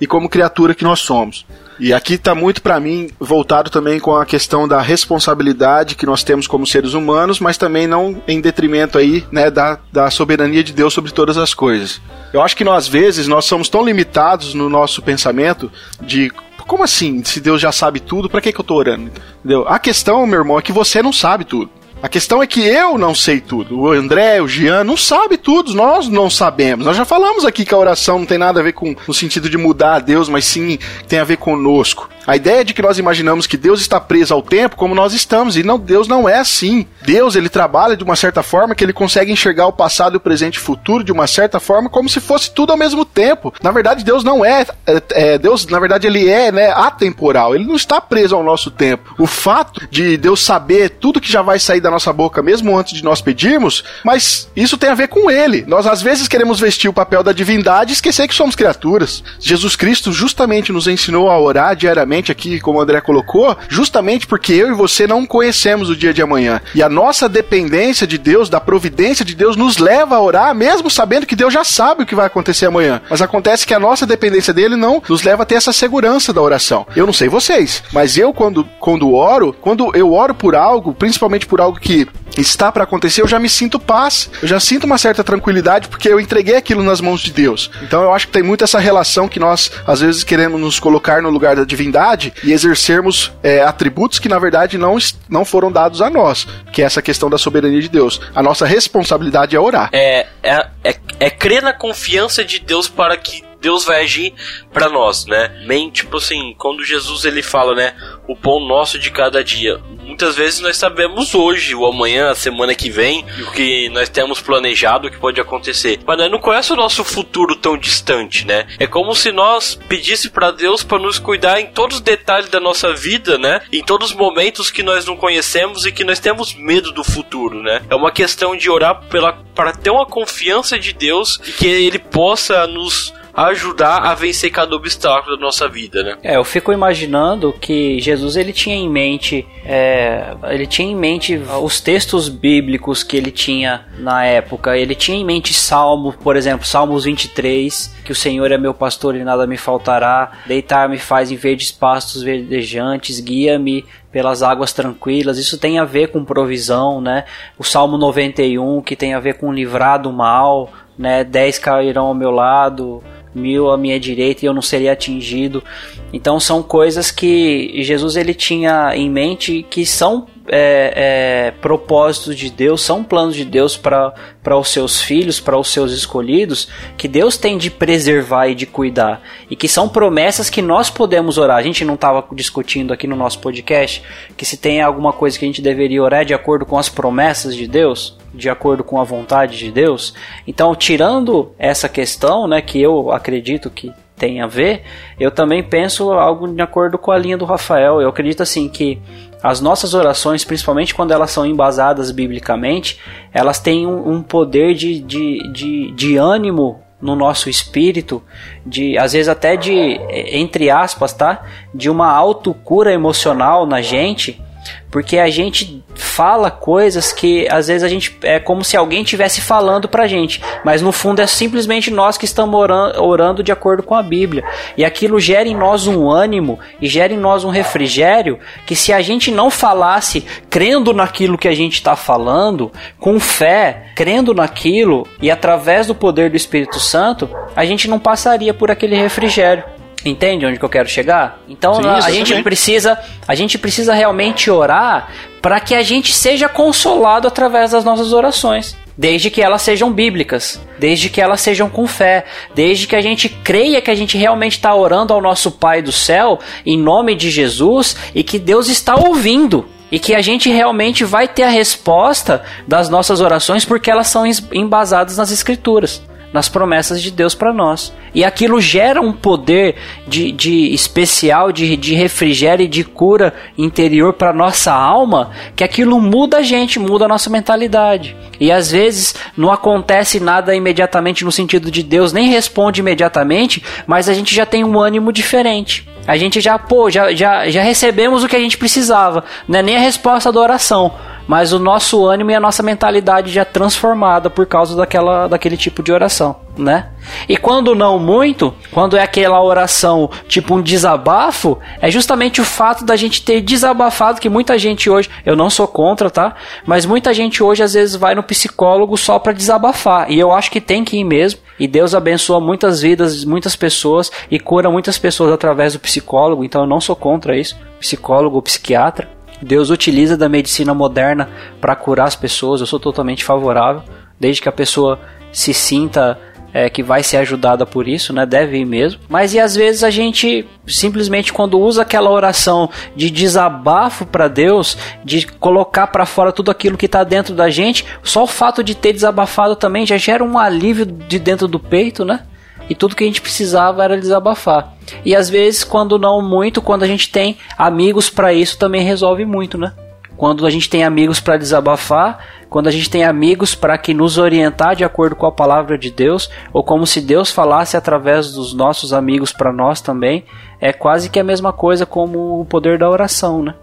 e como criatura que nós somos. E aqui está muito para mim voltado também com a questão da responsabilidade que nós temos como seres humanos, mas também não em detrimento aí, né, da, da soberania de Deus sobre todas as coisas. Eu acho que nós, às vezes nós somos tão limitados no nosso pensamento de como assim? Se Deus já sabe tudo, para que, que eu tô orando? Entendeu? A questão, meu irmão, é que você não sabe tudo. A questão é que eu não sei tudo. O André, o Jean não sabe tudo. Nós não sabemos. Nós já falamos aqui que a oração não tem nada a ver com no sentido de mudar a Deus, mas sim tem a ver conosco. A ideia de que nós imaginamos que Deus está preso ao tempo como nós estamos, e não, Deus não é assim. Deus, ele trabalha de uma certa forma que ele consegue enxergar o passado, o presente e o futuro de uma certa forma como se fosse tudo ao mesmo tempo. Na verdade, Deus não é, é, é Deus, na verdade, ele é, né, atemporal. Ele não está preso ao nosso tempo. O fato de Deus saber tudo que já vai sair da nossa boca mesmo antes de nós pedirmos, mas isso tem a ver com ele. Nós às vezes queremos vestir o papel da divindade e esquecer que somos criaturas. Jesus Cristo justamente nos ensinou a orar diariamente aqui, como o André colocou, justamente porque eu e você não conhecemos o dia de amanhã. E a nossa dependência de Deus, da providência de Deus, nos leva a orar, mesmo sabendo que Deus já sabe o que vai acontecer amanhã. Mas acontece que a nossa dependência dele não nos leva a ter essa segurança da oração. Eu não sei vocês, mas eu, quando, quando oro, quando eu oro por algo, principalmente por algo que está para acontecer, eu já me sinto paz, eu já sinto uma certa tranquilidade porque eu entreguei aquilo nas mãos de Deus. Então eu acho que tem muito essa relação que nós às vezes queremos nos colocar no lugar da divindade e exercermos é, atributos que na verdade não, não foram dados a nós, que é essa questão da soberania de Deus. A nossa responsabilidade é orar. É, é, é, é crer na confiança de Deus para que Deus vai agir para nós, né? Bem, tipo assim, quando Jesus ele fala, né, o pão nosso de cada dia. Muitas vezes nós sabemos hoje, o amanhã, a semana que vem, o que nós temos planejado, o que pode acontecer. Mas nós não conhece o nosso futuro tão distante, né? É como se nós pedisse para Deus para nos cuidar em todos os detalhes da nossa vida, né? Em todos os momentos que nós não conhecemos e que nós temos medo do futuro, né? É uma questão de orar pela para ter uma confiança de Deus e que ele possa nos ajudar a vencer cada obstáculo da nossa vida, né? É, eu fico imaginando que Jesus ele tinha em mente, é, ele tinha em mente os textos bíblicos que ele tinha na época. Ele tinha em mente Salmo, por exemplo, Salmos 23, que o Senhor é meu pastor e nada me faltará. Deitar-me faz em verdes pastos verdejantes, guia-me pelas águas tranquilas. Isso tem a ver com provisão, né? O Salmo 91 que tem a ver com livrar do mal, né? Dez cairão ao meu lado, mil à minha direita e eu não seria atingido. Então são coisas que Jesus ele tinha em mente que são é, é, propósitos de Deus, são planos de Deus para os seus filhos, para os seus escolhidos, que Deus tem de preservar e de cuidar. E que são promessas que nós podemos orar. A gente não estava discutindo aqui no nosso podcast que se tem alguma coisa que a gente deveria orar de acordo com as promessas de Deus, de acordo com a vontade de Deus. Então, tirando essa questão, né, que eu acredito que tem a ver, eu também penso algo de acordo com a linha do Rafael. Eu acredito assim que as nossas orações, principalmente quando elas são embasadas biblicamente, elas têm um, um poder de, de, de, de ânimo no nosso espírito, de às vezes até de entre aspas, tá? De uma autocura emocional na gente, porque a gente fala coisas que às vezes a gente é como se alguém tivesse falando pra gente, mas no fundo é simplesmente nós que estamos orando, orando de acordo com a Bíblia. E aquilo gera em nós um ânimo e gera em nós um refrigério que se a gente não falasse crendo naquilo que a gente está falando, com fé, crendo naquilo e através do poder do Espírito Santo, a gente não passaria por aquele refrigério. Entende onde que eu quero chegar? Então Sim, a, gente precisa, a gente precisa realmente orar para que a gente seja consolado através das nossas orações. Desde que elas sejam bíblicas, desde que elas sejam com fé, desde que a gente creia que a gente realmente está orando ao nosso Pai do céu, em nome de Jesus, e que Deus está ouvindo. E que a gente realmente vai ter a resposta das nossas orações porque elas são embasadas nas Escrituras nas promessas de Deus para nós. E aquilo gera um poder de, de especial, de, de refrigério e de cura interior para nossa alma, que aquilo muda a gente, muda a nossa mentalidade. E às vezes não acontece nada imediatamente no sentido de Deus nem responde imediatamente, mas a gente já tem um ânimo diferente. A gente já, pô, já, já, já recebemos o que a gente precisava. Não é nem a resposta da oração, mas o nosso ânimo e a nossa mentalidade já transformada por causa daquela, daquele tipo de oração, né? E quando não muito, quando é aquela oração tipo um desabafo, é justamente o fato da gente ter desabafado que muita gente hoje, eu não sou contra, tá? Mas muita gente hoje às vezes vai no psicólogo só para desabafar, e eu acho que tem que ir mesmo. E Deus abençoa muitas vidas, muitas pessoas e cura muitas pessoas através do psicólogo, então eu não sou contra isso, psicólogo ou psiquiatra. Deus utiliza da medicina moderna para curar as pessoas, eu sou totalmente favorável, desde que a pessoa se sinta é, que vai ser ajudada por isso, né? Deve ir mesmo. Mas e às vezes a gente simplesmente quando usa aquela oração de desabafo para Deus, de colocar para fora tudo aquilo que tá dentro da gente, só o fato de ter desabafado também já gera um alívio de dentro do peito, né? E tudo que a gente precisava era desabafar. E às vezes, quando não muito, quando a gente tem amigos para isso, também resolve muito, né? Quando a gente tem amigos para desabafar, quando a gente tem amigos para que nos orientar de acordo com a palavra de Deus, ou como se Deus falasse através dos nossos amigos para nós também, é quase que a mesma coisa como o poder da oração, né?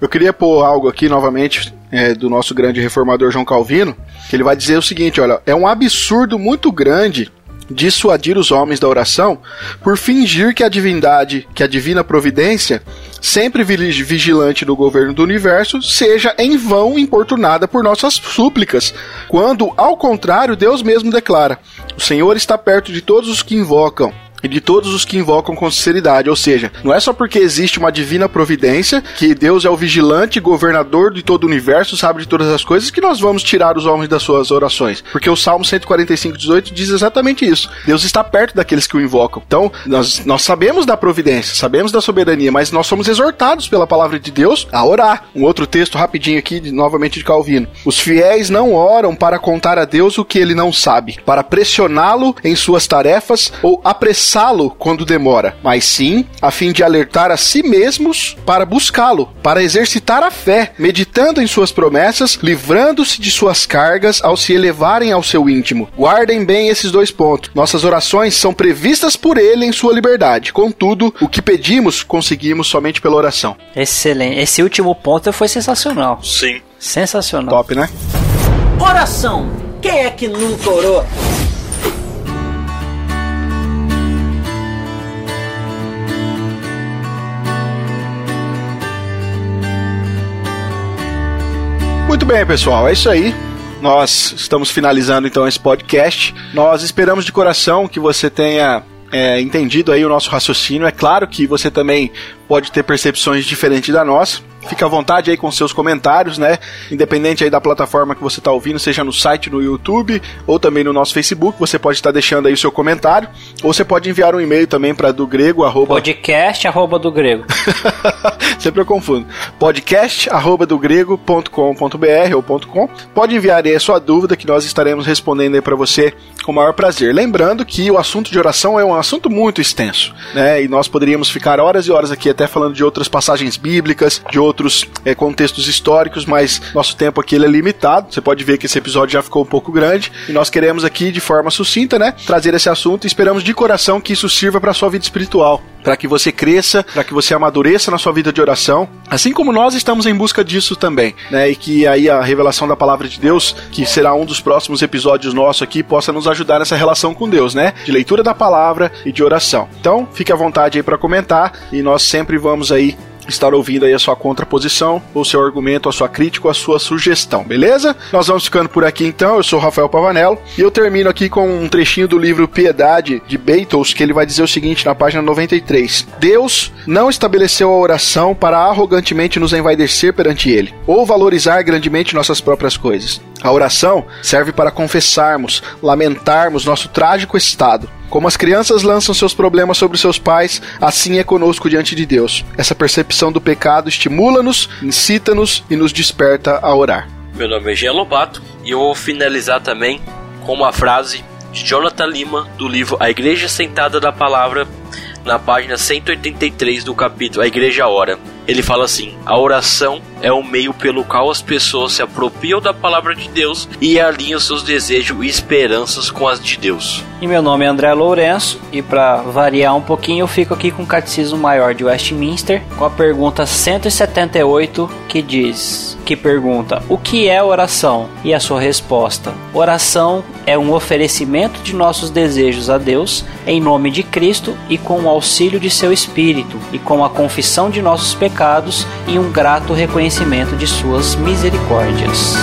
Eu queria pôr algo aqui novamente é, do nosso grande reformador João Calvino, que ele vai dizer o seguinte: olha, é um absurdo muito grande dissuadir os homens da oração por fingir que a divindade, que a divina providência, sempre vigi- vigilante do governo do universo, seja em vão importunada por nossas súplicas, quando, ao contrário, Deus mesmo declara: o Senhor está perto de todos os que invocam e de todos os que invocam com sinceridade. Ou seja, não é só porque existe uma divina providência, que Deus é o vigilante, governador de todo o universo, sabe de todas as coisas, que nós vamos tirar os homens das suas orações. Porque o Salmo 145, 18 diz exatamente isso. Deus está perto daqueles que o invocam. Então, nós, nós sabemos da providência, sabemos da soberania, mas nós somos exortados pela palavra de Deus a orar. Um outro texto rapidinho aqui, de- novamente de Calvino. Os fiéis não oram para contar a Deus o que ele não sabe, para pressioná-lo em suas tarefas ou apressar apressá-lo quando demora, mas sim a fim de alertar a si mesmos para buscá-lo, para exercitar a fé, meditando em suas promessas, livrando-se de suas cargas ao se elevarem ao seu íntimo. Guardem bem esses dois pontos. Nossas orações são previstas por ele em sua liberdade. Contudo, o que pedimos, conseguimos somente pela oração. Excelente. Esse último ponto foi sensacional. Sim. Sensacional. Top, né? Oração. Quem é que nunca orou? Muito bem, pessoal, é isso aí. Nós estamos finalizando então esse podcast. Nós esperamos de coração que você tenha é, entendido aí o nosso raciocínio. É claro que você também pode ter percepções diferentes da nossa. Fica à vontade aí com seus comentários, né? Independente aí da plataforma que você está ouvindo, seja no site, no YouTube ou também no nosso Facebook, você pode estar deixando aí o seu comentário. Ou você pode enviar um e-mail também para do grego arroba Podcast arroba do grego. Sempre eu confundo. Podcast arroba do grego.com.br ou ponto .com. Pode enviar aí a sua dúvida que nós estaremos respondendo aí para você com o maior prazer. Lembrando que o assunto de oração é um assunto muito extenso, né? E nós poderíamos ficar horas e horas aqui até falando de outras passagens bíblicas, de outros é, contextos históricos, mas nosso tempo aqui ele é limitado. Você pode ver que esse episódio já ficou um pouco grande e nós queremos aqui de forma sucinta, né, trazer esse assunto e esperamos de coração que isso sirva para sua vida espiritual, para que você cresça, para que você amadureça na sua vida de oração, assim como nós estamos em busca disso também, né? E que aí a revelação da palavra de Deus, que será um dos próximos episódios nossos aqui, possa nos ajudar nessa relação com Deus, né? De leitura da palavra e de oração. Então, fique à vontade aí para comentar e nós sempre vamos aí estar ouvindo aí a sua contraposição, o seu argumento, a sua crítica, a sua sugestão, beleza? Nós vamos ficando por aqui então. Eu sou Rafael Pavanello e eu termino aqui com um trechinho do livro Piedade de Beatles, que ele vai dizer o seguinte na página 93: Deus não estabeleceu a oração para arrogantemente nos envaidecer perante ele ou valorizar grandemente nossas próprias coisas. A oração serve para confessarmos, lamentarmos nosso trágico estado. Como as crianças lançam seus problemas sobre seus pais, assim é conosco diante de Deus. Essa percepção do pecado estimula-nos, incita-nos e nos desperta a orar. Meu nome é Jean Lobato e eu vou finalizar também com uma frase de Jonathan Lima do livro A Igreja Sentada da Palavra, na página 183 do capítulo A Igreja Ora. Ele fala assim: A oração é o meio pelo qual as pessoas se apropriam da palavra de Deus e alinham seus desejos e esperanças com as de Deus. E meu nome é André Lourenço e para variar um pouquinho eu fico aqui com o Catecismo Maior de Westminster com a pergunta 178 que diz, que pergunta: O que é oração? E a sua resposta: Oração é um oferecimento de nossos desejos a Deus em nome de Cristo e com o auxílio de seu Espírito e com a confissão de nossos pecados e um grato reconhecimento de suas misericórdias.